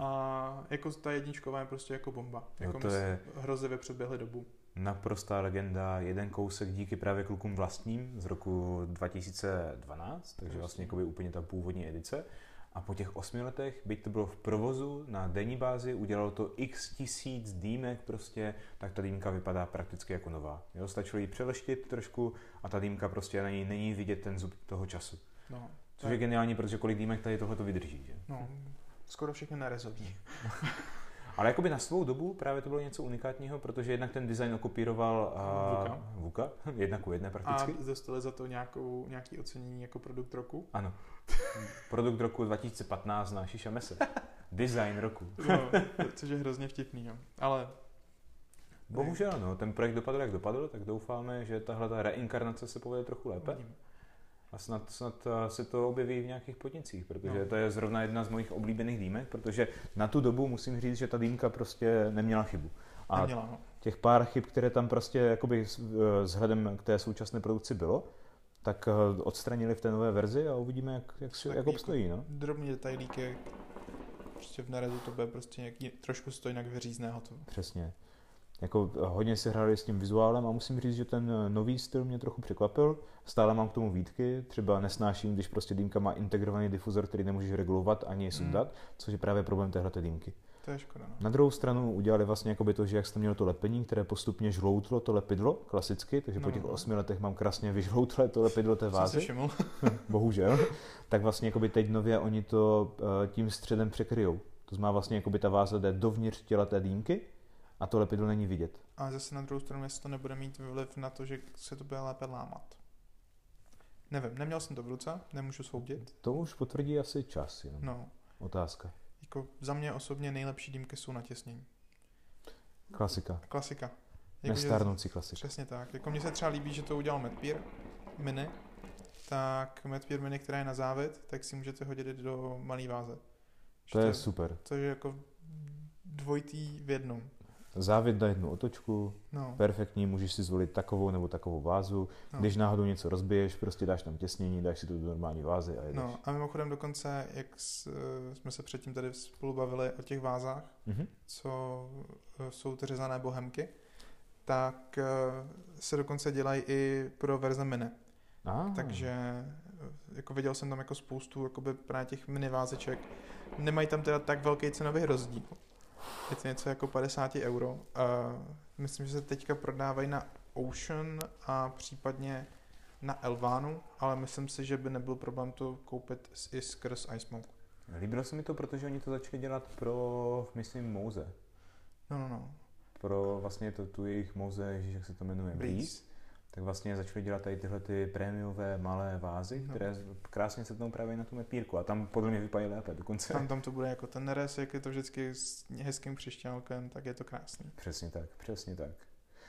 A jako ta jedničková je prostě jako bomba. Jako no to je hrozivě předběhli dobu. Naprostá legenda, jeden kousek díky právě klukům vlastním z roku 2012, takže vlastně jako by úplně ta původní edice. A po těch osmi letech, byť to bylo v provozu na denní bázi, udělalo to x tisíc dýmek prostě, tak ta dýmka vypadá prakticky jako nová. Jo, stačilo ji přeleštit trošku a ta dýmka prostě na ní není vidět ten zub toho času. No, Což je geniální, protože kolik dýmek tady tohle to vydrží. Že? No, skoro všechny nerezový. Ale jakoby na svou dobu právě to bylo něco unikátního, protože jednak ten design okopíroval uh, Vuka. Vuka, jedna ku jedné prakticky. A dostali za to nějakou, nějaký ocenění jako produkt roku? Ano. Produkt roku 2015 na Šiša Mese. Design roku. no, což je hrozně vtipný, jo. Ale Bohužel, no, ten projekt dopadl, jak dopadl, tak doufáme, že tahle ta reinkarnace se povede trochu lépe. A snad, snad eh, se to objeví v nějakých podnicích, protože no. to je zrovna jedna z mojich oblíbených dýmek, protože na tu dobu musím říct, že ta dýmka prostě neměla chybu. A neměla, no. těch pár chyb, které tam prostě jakoby eh, vzhledem k té současné produkci bylo, tak eh, odstranili v té nové verzi a uvidíme, jak, jak, jak jako obstojí. No. Drobný detailíky, prostě v narezu to bude prostě nějaký, trošku stojí jinak vyřízného. To. Přesně jako hodně si hráli s tím vizuálem a musím říct, že ten nový styl mě trochu překvapil. Stále mám k tomu výtky, třeba nesnáším, když prostě dýmka má integrovaný difuzor, který nemůžeš regulovat ani sundat, hmm. což je právě problém téhle dýmky. To je škoda. No. Na druhou stranu udělali vlastně jakoby to, že jak jste měl to lepení, které postupně žloutlo to lepidlo klasicky, takže no, po těch no. osmi letech mám krásně vyžloutlé to lepidlo té vázy. Bohužel. tak vlastně jakoby teď nově oni to uh, tím středem překryjou. To znamená vlastně jakoby ta váza jde dovnitř těla té dýmky a to lepidlo není vidět. A zase na druhou stranu, jestli to nebude mít vliv na to, že se to bude lépe lámat. Nevím, neměl jsem to v ruce, nemůžu soudit. To už potvrdí asi čas, jenom. No. Otázka. Jako za mě osobně nejlepší dýmky jsou natěsnění. Klasika. Klasika. Jako Nestárnoucí klasika. Přesně tak. Jako mně se třeba líbí, že to udělal Medpeer Mini, tak Medpeer Mini, která je na závit, tak si můžete hodit do malý váze. To je super. To je jako dvojitý v jednom závět na jednu otočku, no. perfektní, můžeš si zvolit takovou nebo takovou vázu. No. Když náhodou něco rozbiješ, prostě dáš tam těsnění, dáš si to do normální vázy a jedeš. No a mimochodem dokonce, jak jsme se předtím tady spolu bavili o těch vázách, mm-hmm. co e, jsou ty řezané bohemky, tak e, se dokonce dělají i pro verze mini. Ah. Takže jako viděl jsem tam jako spoustu jakoby právě těch mini vázeček. Nemají tam teda tak velký cenový rozdíl, je to něco jako 50 euro. Uh, myslím, že se teďka prodávají na Ocean a případně na Elvánu, ale myslím si, že by nebyl problém to koupit i skrz iSmoke. Líbilo se mi to, protože oni to začali dělat pro, myslím, Mouze. No, no, no. Pro vlastně to, tu jejich Mouze, ježiš, jak se to jmenuje, Breeze. Breeze. Tak vlastně začali dělat tady tyhle ty prémiové malé vázy, No. které krásně se tomu právě na tu mepírku. A tam podle mě vypadají lépe dokonce. Tam, tam to bude jako ten nerez, jak je to vždycky s hezkým křišťálkem, tak je to krásný. Přesně tak, přesně tak.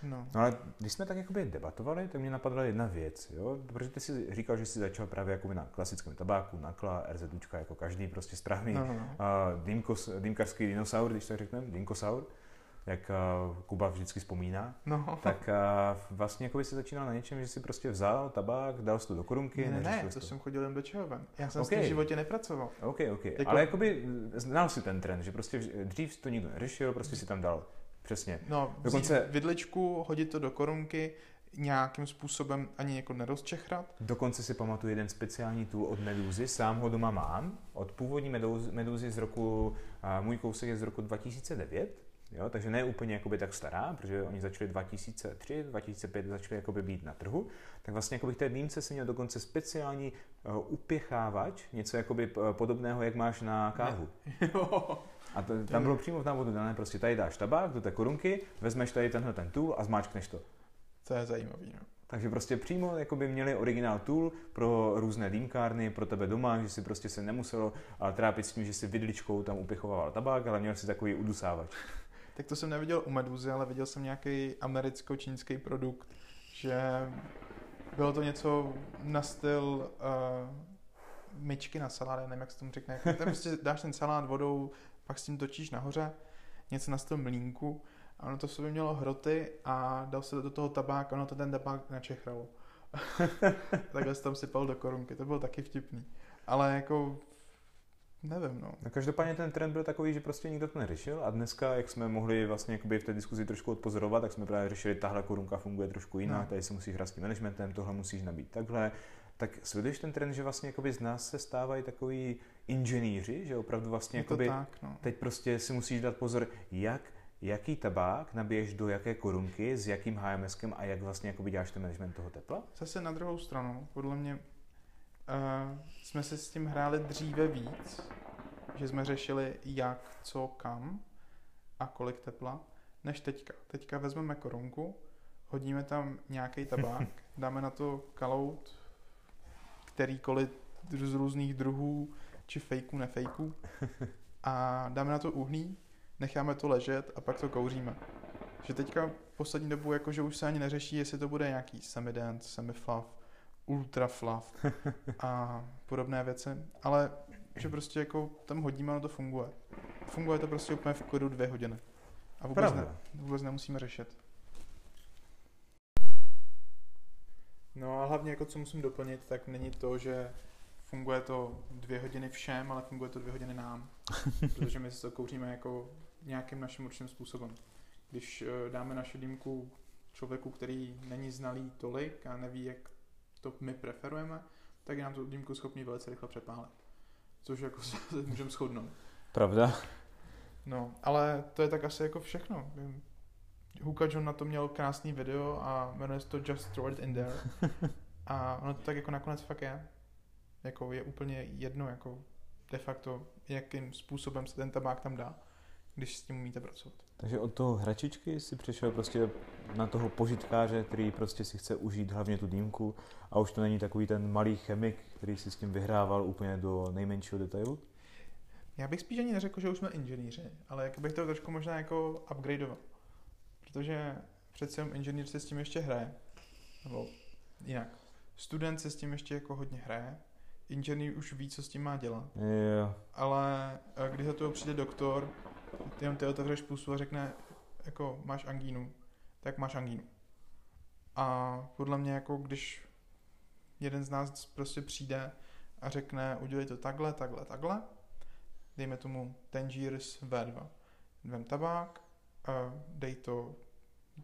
No. No ale když jsme tak jakoby debatovali, tak mě napadla jedna věc, jo? protože ty jsi říkal, že jsi začal právě jakoby na klasickém tabáku, nakla, RZUčka, jako každý prostě správný No, no, no. uh, dýmkos, dýmkarský dinosaur, když tak řekneme, dýmkosaur, jak uh, Kuba vždycky vzpomíná, no. tak uh, vlastně jakoby si začínal na něčem, že si prostě vzal tabák, dal jsi to do korunky, ne, ne, jsi to jsem chodil jen do čehoven. Já jsem Okay. s tím v životě nepracoval. OK, OK. Jako- Ale jakoby znal si ten trend, že prostě dřív to nikdo neřešil, prostě si tam dal. Přesně. No, Dokonce- vidličku, hodit to do korunky, nějakým způsobem ani jako nerozčechrat. Dokonce si pamatuju jeden speciální tool od Medúzy, sám ho doma mám, od původní Medúzy, Medúzy z roku, můj kousek je z roku 2009, jo, takže ne úplně jakoby tak stará, protože oni začali 2003, 2005 začali jakoby být na trhu, tak vlastně jakoby v té dýmce si měl dokonce speciální uh, upěchávač, něco jakoby p- podobného, jak máš na kávu. A to, tam bylo přímo v návodu dané, prostě tady dáš tabák do té korunky, vezmeš tady tenhle ten tool a zmáčkneš to. to je zajímavý, no. Takže prostě přímo jakoby měli originál tool pro různé dýmkárny, pro tebe doma, že si prostě se nemuselo a, trápit s tím, že si vidličkou tam upěchoval tabák, ale měl si takový udusávač. Tak to jsem neviděl u Meduzy, ale viděl jsem nějaký americko-čínský produkt, že bylo to něco na styl uh, myčky na salát, nevím, jak se tomu řekne. Jako, to prostě dáš ten salát vodou, pak s tím točíš nahoře, něco na styl mlínku, a ono to v sobě mělo hroty a dal se do toho tabák, ono to ten tabák načechralo. Takhle se tam sypal do korunky, to bylo taky vtipný. Ale jako, nevím, no. No každopádně ten trend byl takový, že prostě nikdo to neřešil a dneska, jak jsme mohli vlastně jakoby v té diskuzi trošku odpozorovat, tak jsme právě řešili, tahle korunka funguje trošku jinak, No. tady si musíš hrát s tím managementem, tohle musíš nabít takhle. Tak sleduješ ten trend, že vlastně jakoby z nás se stávají takový inženýři, že opravdu vlastně jakoby tak, no. Teď prostě si musíš dát pozor, jak, jaký tabák nabiješ do jaké korunky, s jakým HMSkem a jak vlastně jakoby děláš ten management toho tepla. Zase na druhou stranu, podle mě, uh, jsme se s tím hráli dříve víc, že jsme řešili jak, co, kam a kolik tepla, než teďka. Teďka vezmeme korunku, hodíme tam nějaký tabák, dáme na to kalout, kterýkoliv z různých druhů, či fejků, nefejků, a dáme na to uhlí, necháme to ležet a pak to kouříme. Že teďka poslední dobu jakože už se ani neřeší, jestli to bude nějaký semident, semiflav, ultraflav a podobné věci, ale že prostě jako tam hodíme, ono to funguje. Funguje to prostě úplně v klidu dvě hodiny. A vůbec, Pravda. ne, vůbec nemusíme řešit. No a hlavně jako co musím doplnit, tak není to, že funguje to dvě hodiny všem, ale funguje to dvě hodiny nám. protože my si to kouříme jako nějakým naším určitým způsobem. Když eh, dáme naši dýmku člověku, který není znalý tolik a neví, jak to my preferujeme, tak je nám tu dýmku schopný velice rychle přepálit. Což jako se můžeme shodnout. Pravda. No, ale to je tak asi jako všechno. Huka John na to měl krásný video a jmenuje se to Just Throw It In There. A ono to tak jako nakonec fakt je. Jako je úplně jedno, jako de facto, jakým způsobem se ten tabák tam dá, když s tím umíte pracovat. Takže od toho hračičky si přešel prostě na toho požitkáře, který prostě si chce užít hlavně tu dýmku a už to není takový ten malý chemik, který si s tím vyhrával úplně do nejmenšího detailu. Já bych spíš ani neřekl, že už jsme inženýři, ale jak bych to trošku možná jako upgradeoval. Protože přece jenom inženýr se s tím ještě hraje. Nebo jinak. Student se s tím ještě jako hodně hraje. Inženýr už ví, co s tím má dělat. Jo. Ale eh, když za toho přijde doktor, ty jenom ty otevřeš pusu a řekne, jako máš angínu, tak máš angínu. A podle mě jako když jeden z nás prostě přijde a řekne, udělej to takhle, takhle, takhle, dejme tomu Tangiers V2. Vem tabák, dej to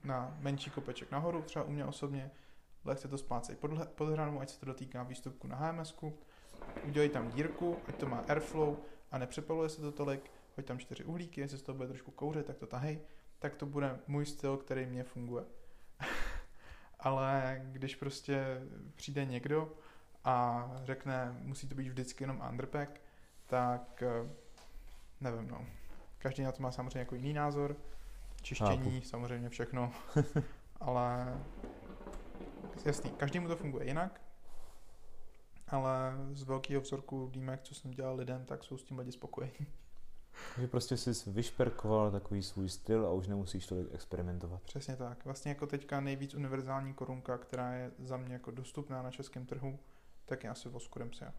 na menší kopeček nahoru, třeba u mě osobně, lehce to splácej pod, pod hranu, ať se to dotýká výstupku na HMSku, udělej tam dírku, ať to má airflow a nepřepaluje se to tolik, hoď tam čtyři uhlíky, jestli z toho bude trošku kouřit, tak to tahej, tak to bude můj styl, který mě funguje. Ale když prostě přijde někdo a řekne, musí to být vždycky jenom underpack, tak eh, nevím, no. Každý na to má samozřejmě jako jiný názor. Čištění, Chápu. samozřejmě všechno. ale jasný, každému to funguje jinak. Ale z velkého vzorku dýmek, co jsem dělal lidem, tak jsou s tím lidi spokojení. Takže prostě jsi vyšperkoval takový svůj styl a už nemusíš tolik experimentovat. Přesně tak. Vlastně jako teďka nejvíc univerzální korunka, která je za mě jako dostupná na českém trhu, tak je asi Voskuremsia.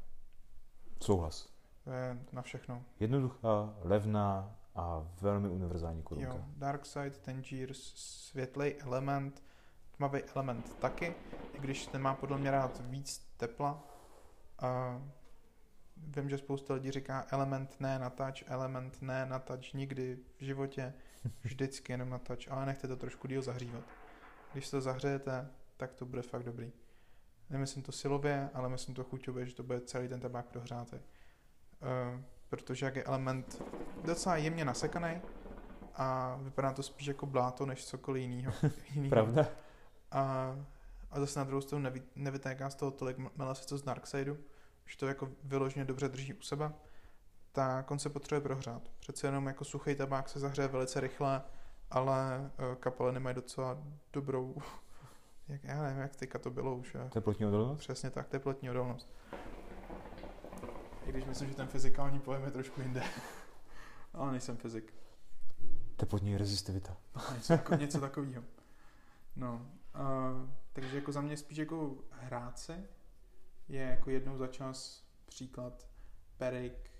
Souhlas. To je na všechno. Jednoduchá, levná a velmi univerzální korunka. Jo, Dark Side, Tangier, světlej element, tmavý element taky, i když ten má podle mě rád víc tepla. A vím, že spousta lidí říká element ne na touch, element ne na touch nikdy v životě, vždycky jenom na touch, ale nechte to trošku díl zahřívat. Když to zahřejete, tak to bude fakt dobrý. Nemyslím to silově, ale myslím to chuťově, že to bude celý ten tabák prohřátý. Uh, protože jak je element docela jemně nasekaný a vypadá to spíš jako bláto, než cokoliv jiného. Pravda. A, a zase na druhou stranu nevy, nevytéká z toho tolik melase, co z Darksideu, že to jako vyloženě dobře drží u sebe, tak on se potřebuje prohřát. Přece jenom jako suchý tabák se zahřeje velice rychle, ale uh, kapaliny mají docela dobrou, jak, já nevím, jak teďka to bylo už. Teplotní odolnost? Přesně tak, teplotní odolnost. I když myslím, že ten fyzikální pojem je trošku jinde. Ale nejsem fyzik. Teplotní rezistivita. něco, jako, něco takového. No, uh, takže jako za mě spíš jako hrát se je jako jednou za čas příklad perik,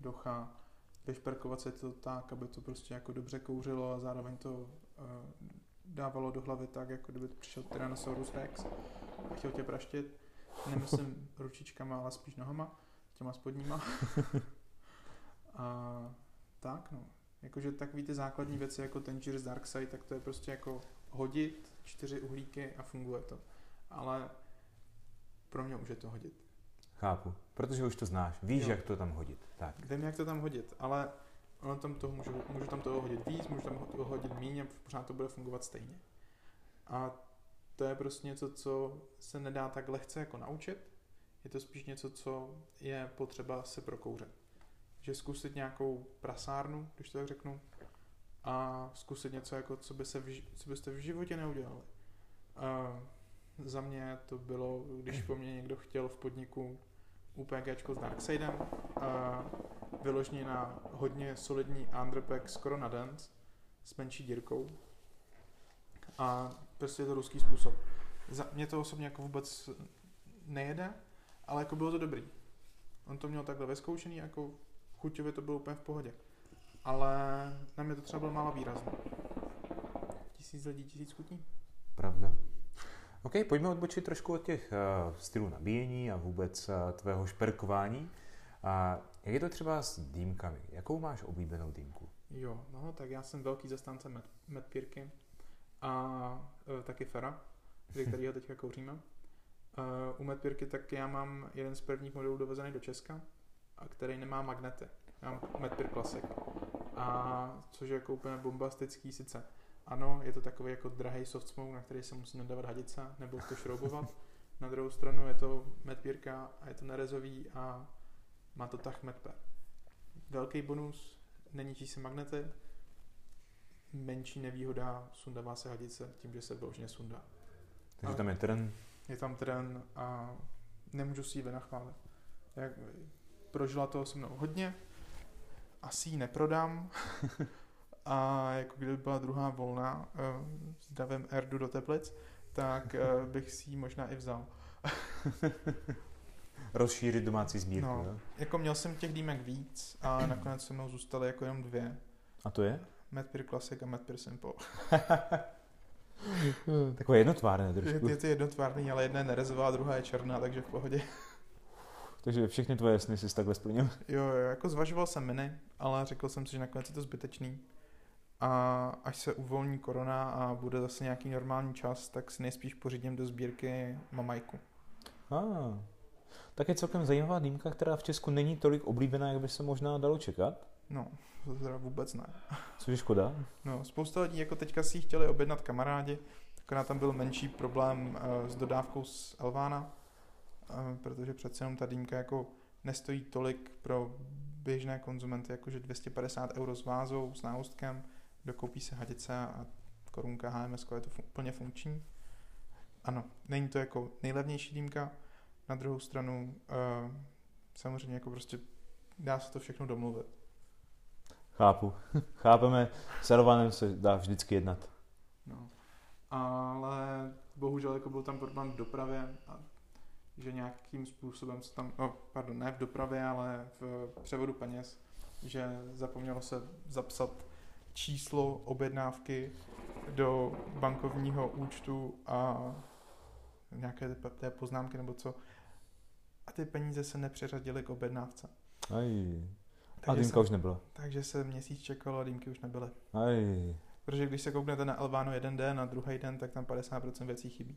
docha, vyšperkovat se to tak, aby to prostě jako dobře kouřilo a zároveň to uh, dávalo do hlavy tak, jako kdyby to přišel Tyrannosaurus Rex a chtěl tě praštit. Nemyslím ručičkama, ale spíš nohama těma spodníma. a tak no. Jakože takový ty základní věci jako ten Dark Darkseid, tak to je prostě jako hodit čtyři uhlíky a funguje to. Ale pro mě už je to hodit. Chápu, protože už to znáš, víš, jo. jak to tam hodit. Tak. Vím, jak to tam hodit, ale ono tam toho můžu, můžu tam toho hodit víc, můžu tam toho hodit méně a pořád to bude fungovat stejně. A to je prostě něco, co se nedá tak lehce jako naučit, je to spíš něco, co je potřeba se prokouřet. Že zkusit nějakou prasárnu, když to tak řeknu, a zkusit něco, jako, co, by se v, co byste v životě neudělali. A za mě to bylo, když po mně někdo chtěl v podniku UPG s Darksidem, vyloženě na hodně solidní underpack skoro na dance s menší dírkou. A prostě je to ruský způsob. Za mě to osobně jako vůbec nejede, ale jako bylo to dobrý. On to měl takhle vyzkoušený, jako chuťově to bylo úplně v pohodě. Ale na mě to třeba bylo málo výrazné. Tisíc lidí, tisíc chutí. Pravda. OK, pojďme odbočit trošku od těch uh, stylů nabíjení a vůbec uh, tvého šperkování. A jak je to třeba s dýmkami? Jakou máš oblíbenou dýmku? Jo, no tak já jsem velký zastánce Medpírky a uh, taky Fera, který ho teďka kouříme. Uh, u Medpirky tak já mám jeden z prvních modelů dovezený do Česka, a který nemá magnety. Já mám Medpir Classic. A což je jako úplně bombastický sice. Ano, je to takový jako drahý soft smoke, na který se musí nadávat hadice nebo to šroubovat. na druhou stranu je to Medpírka a je to nerezový a má to tah Medper. Velký bonus, neníčí se magnety, menší nevýhoda, sundává se hadice tím, že se vložně sundá. Takže tam je trn je tam trén a nemůžu si ji vynachválit. Jak, prožila toho se mnou hodně, asi ji neprodám a jako kdyby byla druhá volna uh, s davem Erdu do Teplic, tak uh, bych si ji možná i vzal. Rozšířit domácí sbírku, no, jo? Jako měl jsem těch dýmek víc a nakonec se mnou zůstaly jako jenom dvě. A to je? Medpir Classic a Medpir Simple. Takové jednotvárné trošku. Je, je to jednotvárný, ale jedna je nerezová, druhá je černá, takže v pohodě. Takže všechny tvoje sny jsi takhle splnil? Jo, jo, jako zvažoval jsem miny, ale řekl jsem si, že nakonec je to zbytečný. A až se uvolní korona a bude zase nějaký normální čas, tak si nejspíš pořídím do sbírky mamajku. A, ah, tak je celkem zajímavá dýmka, která v Česku není tolik oblíbená, jak by se možná dalo čekat. No, to teda vůbec ne. Což je škoda. No, spousta lidí jako teďka si ji chtěli objednat kamarádi, akorát tam byl menší problém uh, s dodávkou z Elvána, uh, protože přece jenom ta dýmka jako nestojí tolik pro běžné konzumenty, jakože 250 euro s vázou, s náustkem, dokoupí se hadice a korunka HMS je to fun- plně funkční. Ano, není to jako nejlevnější dýmka, na druhou stranu uh, samozřejmě jako prostě dá se to všechno domluvit. Chápu. Chápeme, s Elvanem se dá vždycky jednat. No. Ale bohužel jako byl tam problém v dopravě a že nějakým způsobem se tam, oh, pardon, ne v dopravě, ale v převodu peněz, že zapomnělo se zapsat číslo objednávky do bankovního účtu a nějaké té poznámky nebo co. A ty peníze se nepřeřadily k objednávce. Aj. A Takže dýmka se, už nebyla. takže se měsíc čekalo a dýmky už nebyly. Aj. Protože když se kouknete na Elváno jeden den a druhý den, tak tam 50% věcí chybí.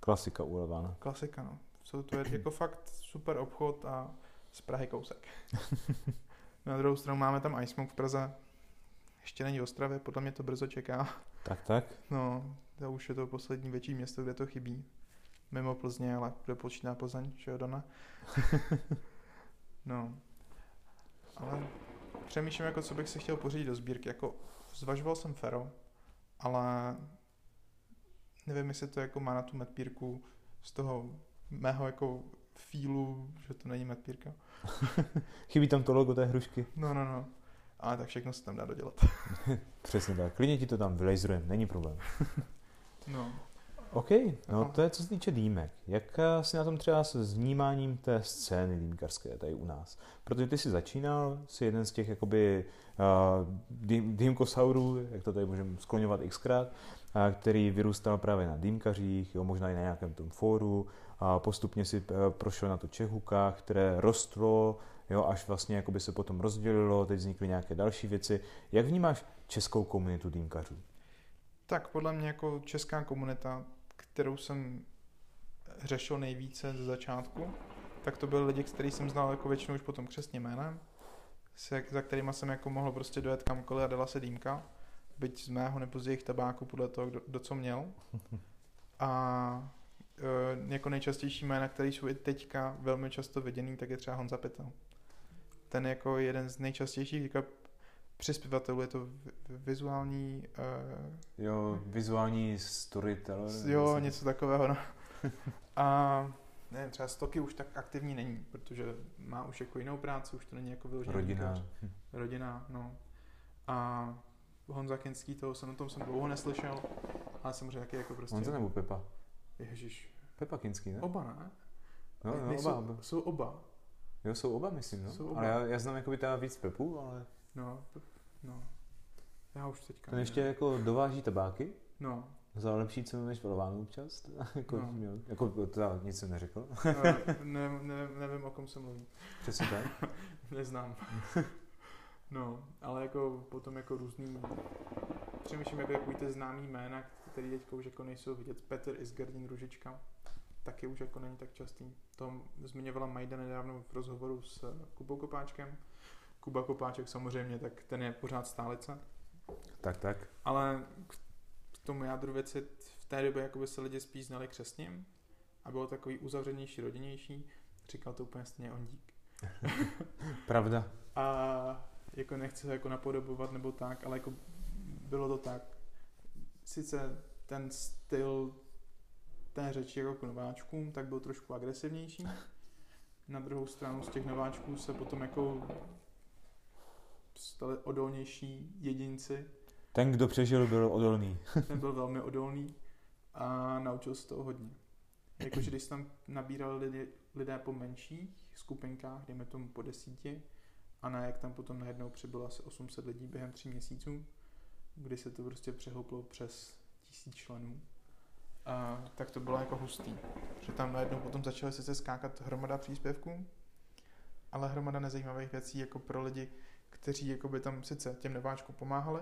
Klasika u Elvána. Klasika, no. Jsou to je jako fakt super obchod a z Prahy kousek. na druhou stranu máme tam iSmoke v Praze. Ještě není v Ostravě, podle mě to brzo čeká. Tak, tak. No, to už je to poslední větší město, kde to chybí. Mimo Plzně, ale kdo počítá Plzeň, že jo, Dana? no. Ale přemýšlím, jako co bych si chtěl pořídit do sbírky. Jako zvažoval jsem Fero, ale nevím, jestli to jako má na tu medpírku z toho mého jako feelu, že to není medpírka. Chybí tam to logo té hrušky. No, no, no. Ale tak všechno se tam dá dodělat. Přesně tak. Klidně ti to tam vylejzrujeme, není problém. No. OK, no to je co se týče dýmek. Jak eh, si na tom třeba s vnímáním té scény dýmkarské tady u nás? Protože ty jsi začínal, jsi jeden z těch jakoby uh, dým, dýmkosaurů, jak to tady můžeme skloňovat xkrát, uh, který vyrůstal právě na dýmkařích, jo, možná i na nějakém tom fóru, a postupně si prošel na to Čehukách, které rostlo, jo, až vlastně jakoby se potom rozdělilo, teď vznikly nějaké další věci. Jak vnímáš českou komunitu dýmkařů? Tak podle mě jako česká komunita, kterou jsem řešil nejvíce ze začátku, tak to byli lidi, který jsem znal jako většinou už potom křesně jménem, se, za kterýma jsem jako mohl prostě dojet kamkoliv a dala se dýmka, byť z mého nebo z jejich tabáku podle toho, kdo, kdo co měl. A e, jako nejčastější jména, které jsou i teďka velmi často viděný, tak je třeba Honza Pytel. Ten jako jeden z nejčastějších jako přispěvatelů, je to vi- vizuální, uh, Jo, vizuální storyteller. jo, myslím. něco takového, no. A nevím, třeba Stoky už tak aktivní není, protože má už jako jinou práci, už to není jako vyložený Rodina. dýmkař. Rodina, no. A Honza Kinský, toho jsem o tom jsem dlouho neslyšel, ale samozřejmě taky jako prostě... Honza nebo Pepa? Ježiš, Pepa Kinský, ne? oba ne? No, no, oba, oba. Jsou oba. Jo, jsou oba, myslím, no. Jsou oba. Ale já, já znám jakoby teda víc Pepu, ale No, no. Já už teďka... ten ještě jako dováží tabáky No, za lepší cenu než v Elvánu občas. jako, No. měl, jako teda nic jsem neřekl. ne, ne, ne, nevím, o kom se mluví. Přesně tak. Neznám. no, ale jako potom jako různý... Přemýšlím, jako takový ty známý jména, který teďka už jako nejsou vidět. Petr Isgardin Ružička. Taky už jako není tak častý. To zmiňovala Majda nedávno v rozhovoru s Kubou Kopáčkem. Kuba Kopáček samozřejmě, tak ten je pořád stálice. tak, tak. Ale k tomu jádru věci v té době jakoby se lidi spíš znali křesním a bylo takový uzavřenější, rodinnější. Říkal to úplně stejně Ondík. Pravda. A jako nechci ho jako napodobovat nebo tak, ale jako bylo to tak. Sice ten styl té řeči jako k nováčkům, tak byl trošku agresivnější. Na druhou stranu z těch nováčků se potom jako stali odolnější jedinci. Ten, kdo přežil, byl odolný. Ten byl velmi odolný a naučil se toho hodně. Jakože když tam nabírali lidi, lidé po menších skupinkách, dejme tomu po desíti, a ne jak tam potom najednou přibylo asi 800 lidí během tří měsíců, kdy se to prostě přehouplo přes tisíc členů. A, tak to bylo jako hustý. Že tam najednou potom začaly sice skákat hromada příspěvků, ale hromada nezajímavých věcí jako pro lidi, kteří jako by tam sice těm nováčkům pomáhali,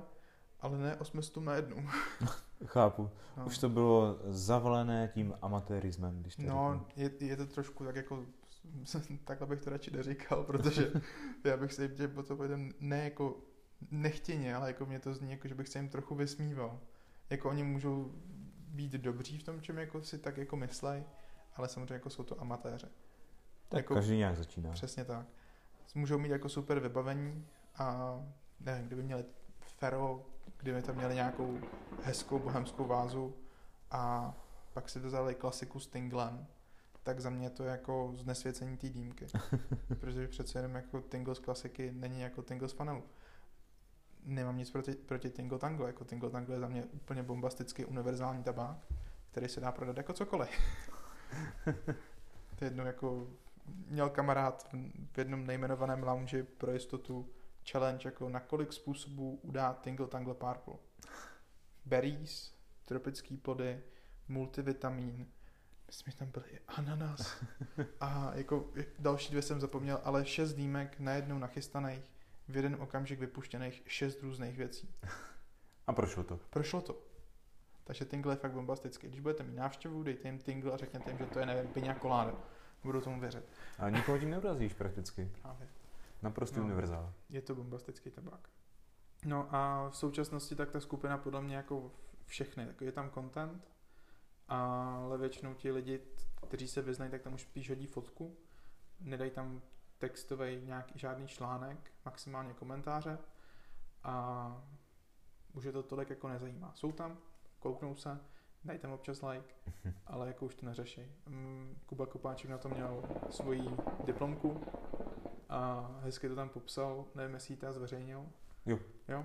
ale ne 800 na jednu. Chápu. No. Už to bylo zavalené tím amatérismem, když to No, řeknu. je, je to trošku tak jako, takhle bych to radši neříkal, protože já bych se jim tě potom ne jako nechtěně, ale jako mě to zní jako, že bych se jim trochu vysmíval. Jako oni můžou být dobří v tom, čem jako si tak jako myslej, ale samozřejmě jako jsou to amatéři. Tak jako- každý nějak začíná. Přesně tak. můžou mít jako super vybavení a nevím, kdyby měli Fero, kdyby tam měli nějakou hezkou bohemskou vázu a pak si vzali klasiku s Tinglem, tak za mě to je jako znesvěcení té dýmky. Protože přece jenom jako Tingle z klasiky není jako Tingle z panelu. Nemám nic proti, proti Tingle Tangle, jako Tingle Tangle je za mě úplně bombastický univerzální tabák, který se dá prodat jako cokoliv. to je jedno jako měl kamarád v jednom nejmenovaném lounge pro jistotu challenge, jako na kolik způsobů udá Tingle Tangle Purple. Berries, tropický plody, multivitamin, myslím, že tam byl i ananas a jako další dvě jsem zapomněl, ale šest dýmek najednou nachystaných, v jeden okamžik vypuštěných šest různých věcí. A prošlo to? Prošlo to. Takže Tingle je fakt bombastický. Když budete mít návštěvu, dejte jim Tingle a řekněte jim, že to je, nevím, piňa koláda. Budu tomu věřit. A nikoho tím neurazíš prakticky. Právě. Naprostý no, univerzál. Je to bombastický tabák. No a v současnosti tak ta skupina podle mě jako všechny, tak je tam content, ale většinou ti lidi, kteří se vyznají, tak tam už spíš hodí fotku, nedají tam textový nějaký žádný článek, maximálně komentáře a už je to tolik jako nezajímá. Jsou tam, kouknou se, dají tam občas like, ale jako už to neřeší. Mm, Kuba Kopáček na to měl svoji diplomku a hezky to tam popsal, nevím, jestli ji zveřejnil. Jo. Jo?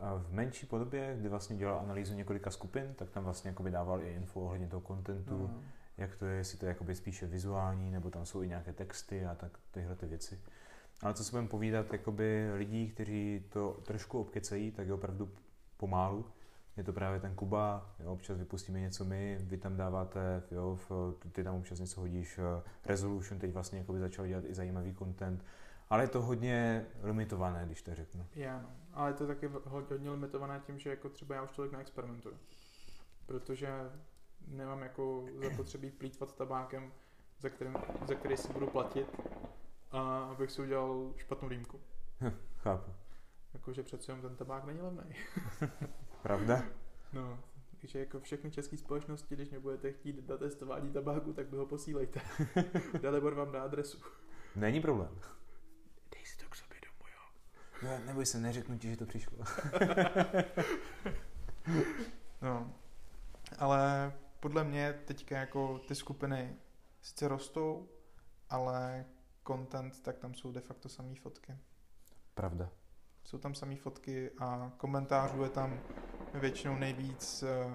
A v menší podobě, kdy vlastně dělal analýzu několika skupin, tak tam vlastně jako dával i info ohledně toho kontentu, no. Jak to je, jestli to je spíše vizuální, nebo tam jsou i nějaké texty a tak tyhle ty věci. Ale co se budeme povídat, jakoby lidí, kteří to trošku obkecají, tak je opravdu pomálu. Je to právě ten Kuba, jo, občas vypustíme něco my, vy tam dáváte, jo, ty tam občas něco hodíš, eh, Resolution teď vlastně začal dělat i zajímavý content, ale je to hodně limitované, když to řeknu. Je, no. Ale je to taky hodně limitované tím, že jako třeba já už tolik neexperimentuju. Protože nemám jako zapotřebí plítvat tabákem, za, kterým, za který si budu platit, a abych si udělal špatnou dýmku. Hm, chápu. Jakože přece jenom ten tabák není levný. Pravda? No, takže jako všechny české společnosti, když mě budete chtít na testování tabáku, tak by ho posílejte. Dalibor vám dá adresu. Není problém. No, neboj se, neřeknu ti, že to přišlo. no, ale podle mě teďka jako ty skupiny sice rostou, ale content, tak tam jsou de facto samé fotky. Pravda. Jsou tam samé fotky a komentářů je tam většinou nejvíc uh,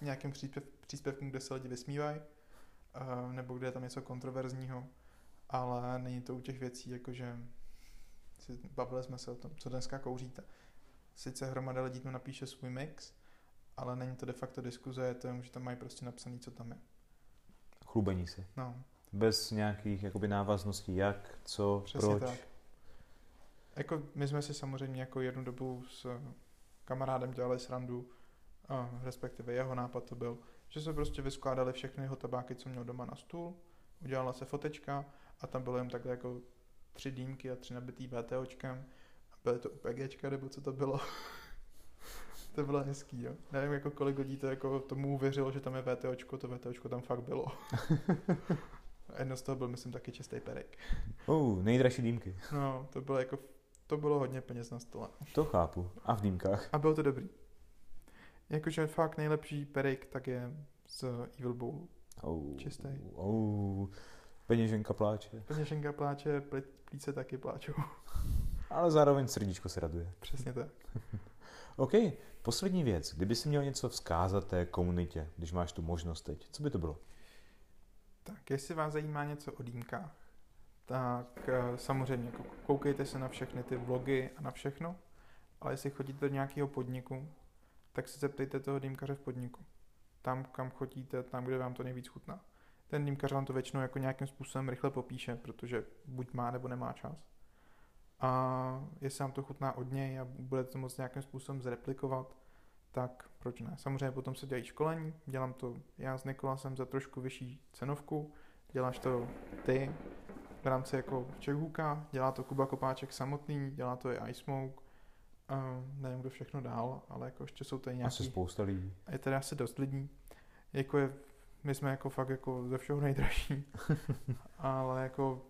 nějakým příspěv, příspěvkem, kde se lidi vysmívají, uh, nebo kde je tam něco kontroverzního, ale není to u těch věcí, jakože si, bavili jsme se o tom, co dneska kouříte. Sice hromada lidí tam napíše svůj mix, ale není to de facto diskuze, je to jenom, že tam mají prostě napsaný, co tam je. Chlubení se. No. Bez nějakých jakoby návazností, jak, co, Přesně proč. Tak. Jako my jsme si samozřejmě jako jednu dobu s kamarádem dělali srandu, a respektive jeho nápad to byl, že jsme prostě vyskládali všechny jeho tabáky, co měl doma na stůl, udělala se fotečka a tam bylo jen takhle jako tři dýmky a tři nabitý VTOčkem. A byly to UPGčka, nebo co to bylo. To bylo hezký, jo. Nevím, jako kolik lidí to jako tomu uvěřilo, že tam je VTOčko, to VTOčko tam fakt bylo. a jedno z toho byl, myslím, taky čistý perek. Oh, nejdražší dýmky. No, to bylo jako, to bylo hodně peněz na stole. To chápu. A v dýmkách. A bylo to dobrý. Jakože fakt nejlepší perek, tak je z Evil Bowl. Oh, Čistý. Oh, peněženka pláče. Peněženka pláče, plíce taky pláčou. Ale zároveň srdíčko se raduje. Přesně tak. OK, poslední věc. Kdyby si měl něco vzkázat té komunitě, když máš tu možnost teď, co by to bylo? Tak, jestli vás zajímá něco o dýmkách, tak eh, samozřejmě jako koukejte se na všechny ty vlogy a na všechno, ale jestli chodíte do nějakého podniku, tak se zeptejte toho dýmkaře v podniku. Tam, kam chodíte, tam, kde vám to nejvíc chutná ten dýmkař vám to většinou jako nějakým způsobem rychle popíše, protože buď má nebo nemá čas. A jestli vám to chutná od něj a budete to moct nějakým způsobem zreplikovat, tak proč ne? Samozřejmě potom se dělají školení, dělám to já s Nikolasem za trošku vyšší cenovku, děláš to ty v rámci jako Čechůka, dělá to Kuba Kopáček samotný, dělá to i iSmoke, uh, nevím, kdo všechno dál, ale jako ještě jsou tady nějaký... Asi spousta lidí. A je tady asi dost lidí. Jako je my jsme jako fakt jako ze všeho nejdražší, ale jako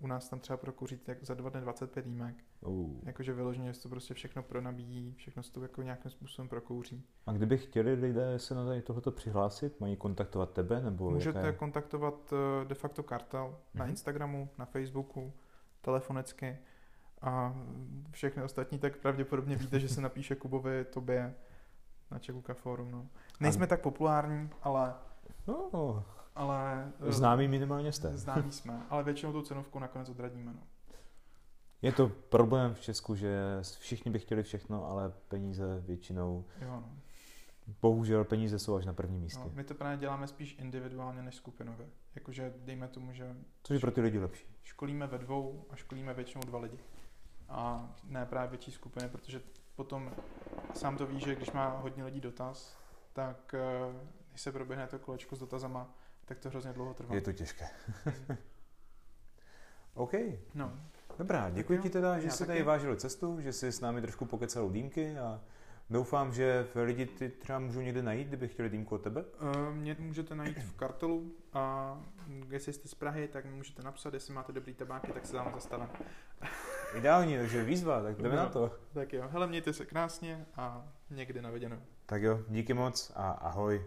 u nás tam třeba prokouřit jak za dva dny 25 dýmek. Uh. Jakože vyloženě se to prostě všechno pronabíjí, všechno se to jako nějakým způsobem prokouří. A kdyby chtěli lidé se na tady tohleto přihlásit, mají kontaktovat tebe? Nebo Můžete jaké... kontaktovat eh, de facto kartel mm-hmm. na Mhm. Instagramu, na Facebooku, telefonicky a všechny ostatní, tak pravděpodobně víte, že se napíše Kubovi, tobě na Čekuka Forum. No. Nejsme tak populární, ale, No, ale eh, známý minimálně jste. známí jsme, ale většinou tu cenovku nakonec odradíme. No. Je to problém v Česku, že všichni by chtěli všechno, ale peníze většinou, Jo, no. bohužel peníze jsou až na prvním místě. No, my to právě děláme spíš individuálně než skupinově. Jakože dejme tomu, že Což je pro ty lidi lepší. školíme ve dvou a školíme většinou dva lidi. A ne právě větší skupiny, protože potom sám to ví, že když má hodně lidí dotaz, tak eh, když se proběhne to kolečko s dotazama, tak to hrozně dlouho trvá. Je to těžké. OK, No, dobrá, děkuji ti teda, že já jsi taky. tady vážil cestu, že jsi s námi trošku pokecal dýmky a doufám, že lidi ty třeba můžou někde najít, kdyby chtěli dýmku od tebe. Eh, Mě můžete najít v kartelu a jestli jste z Prahy, tak mi můžete napsat, jestli máte dobrý tabáky, tak se tam zastavím. Ideální, takže výzva, tak jdeme No. na to. Tak jo, hele, mějte se krásně a někdy na viděnou. Tak jo, díky moc a ahoj.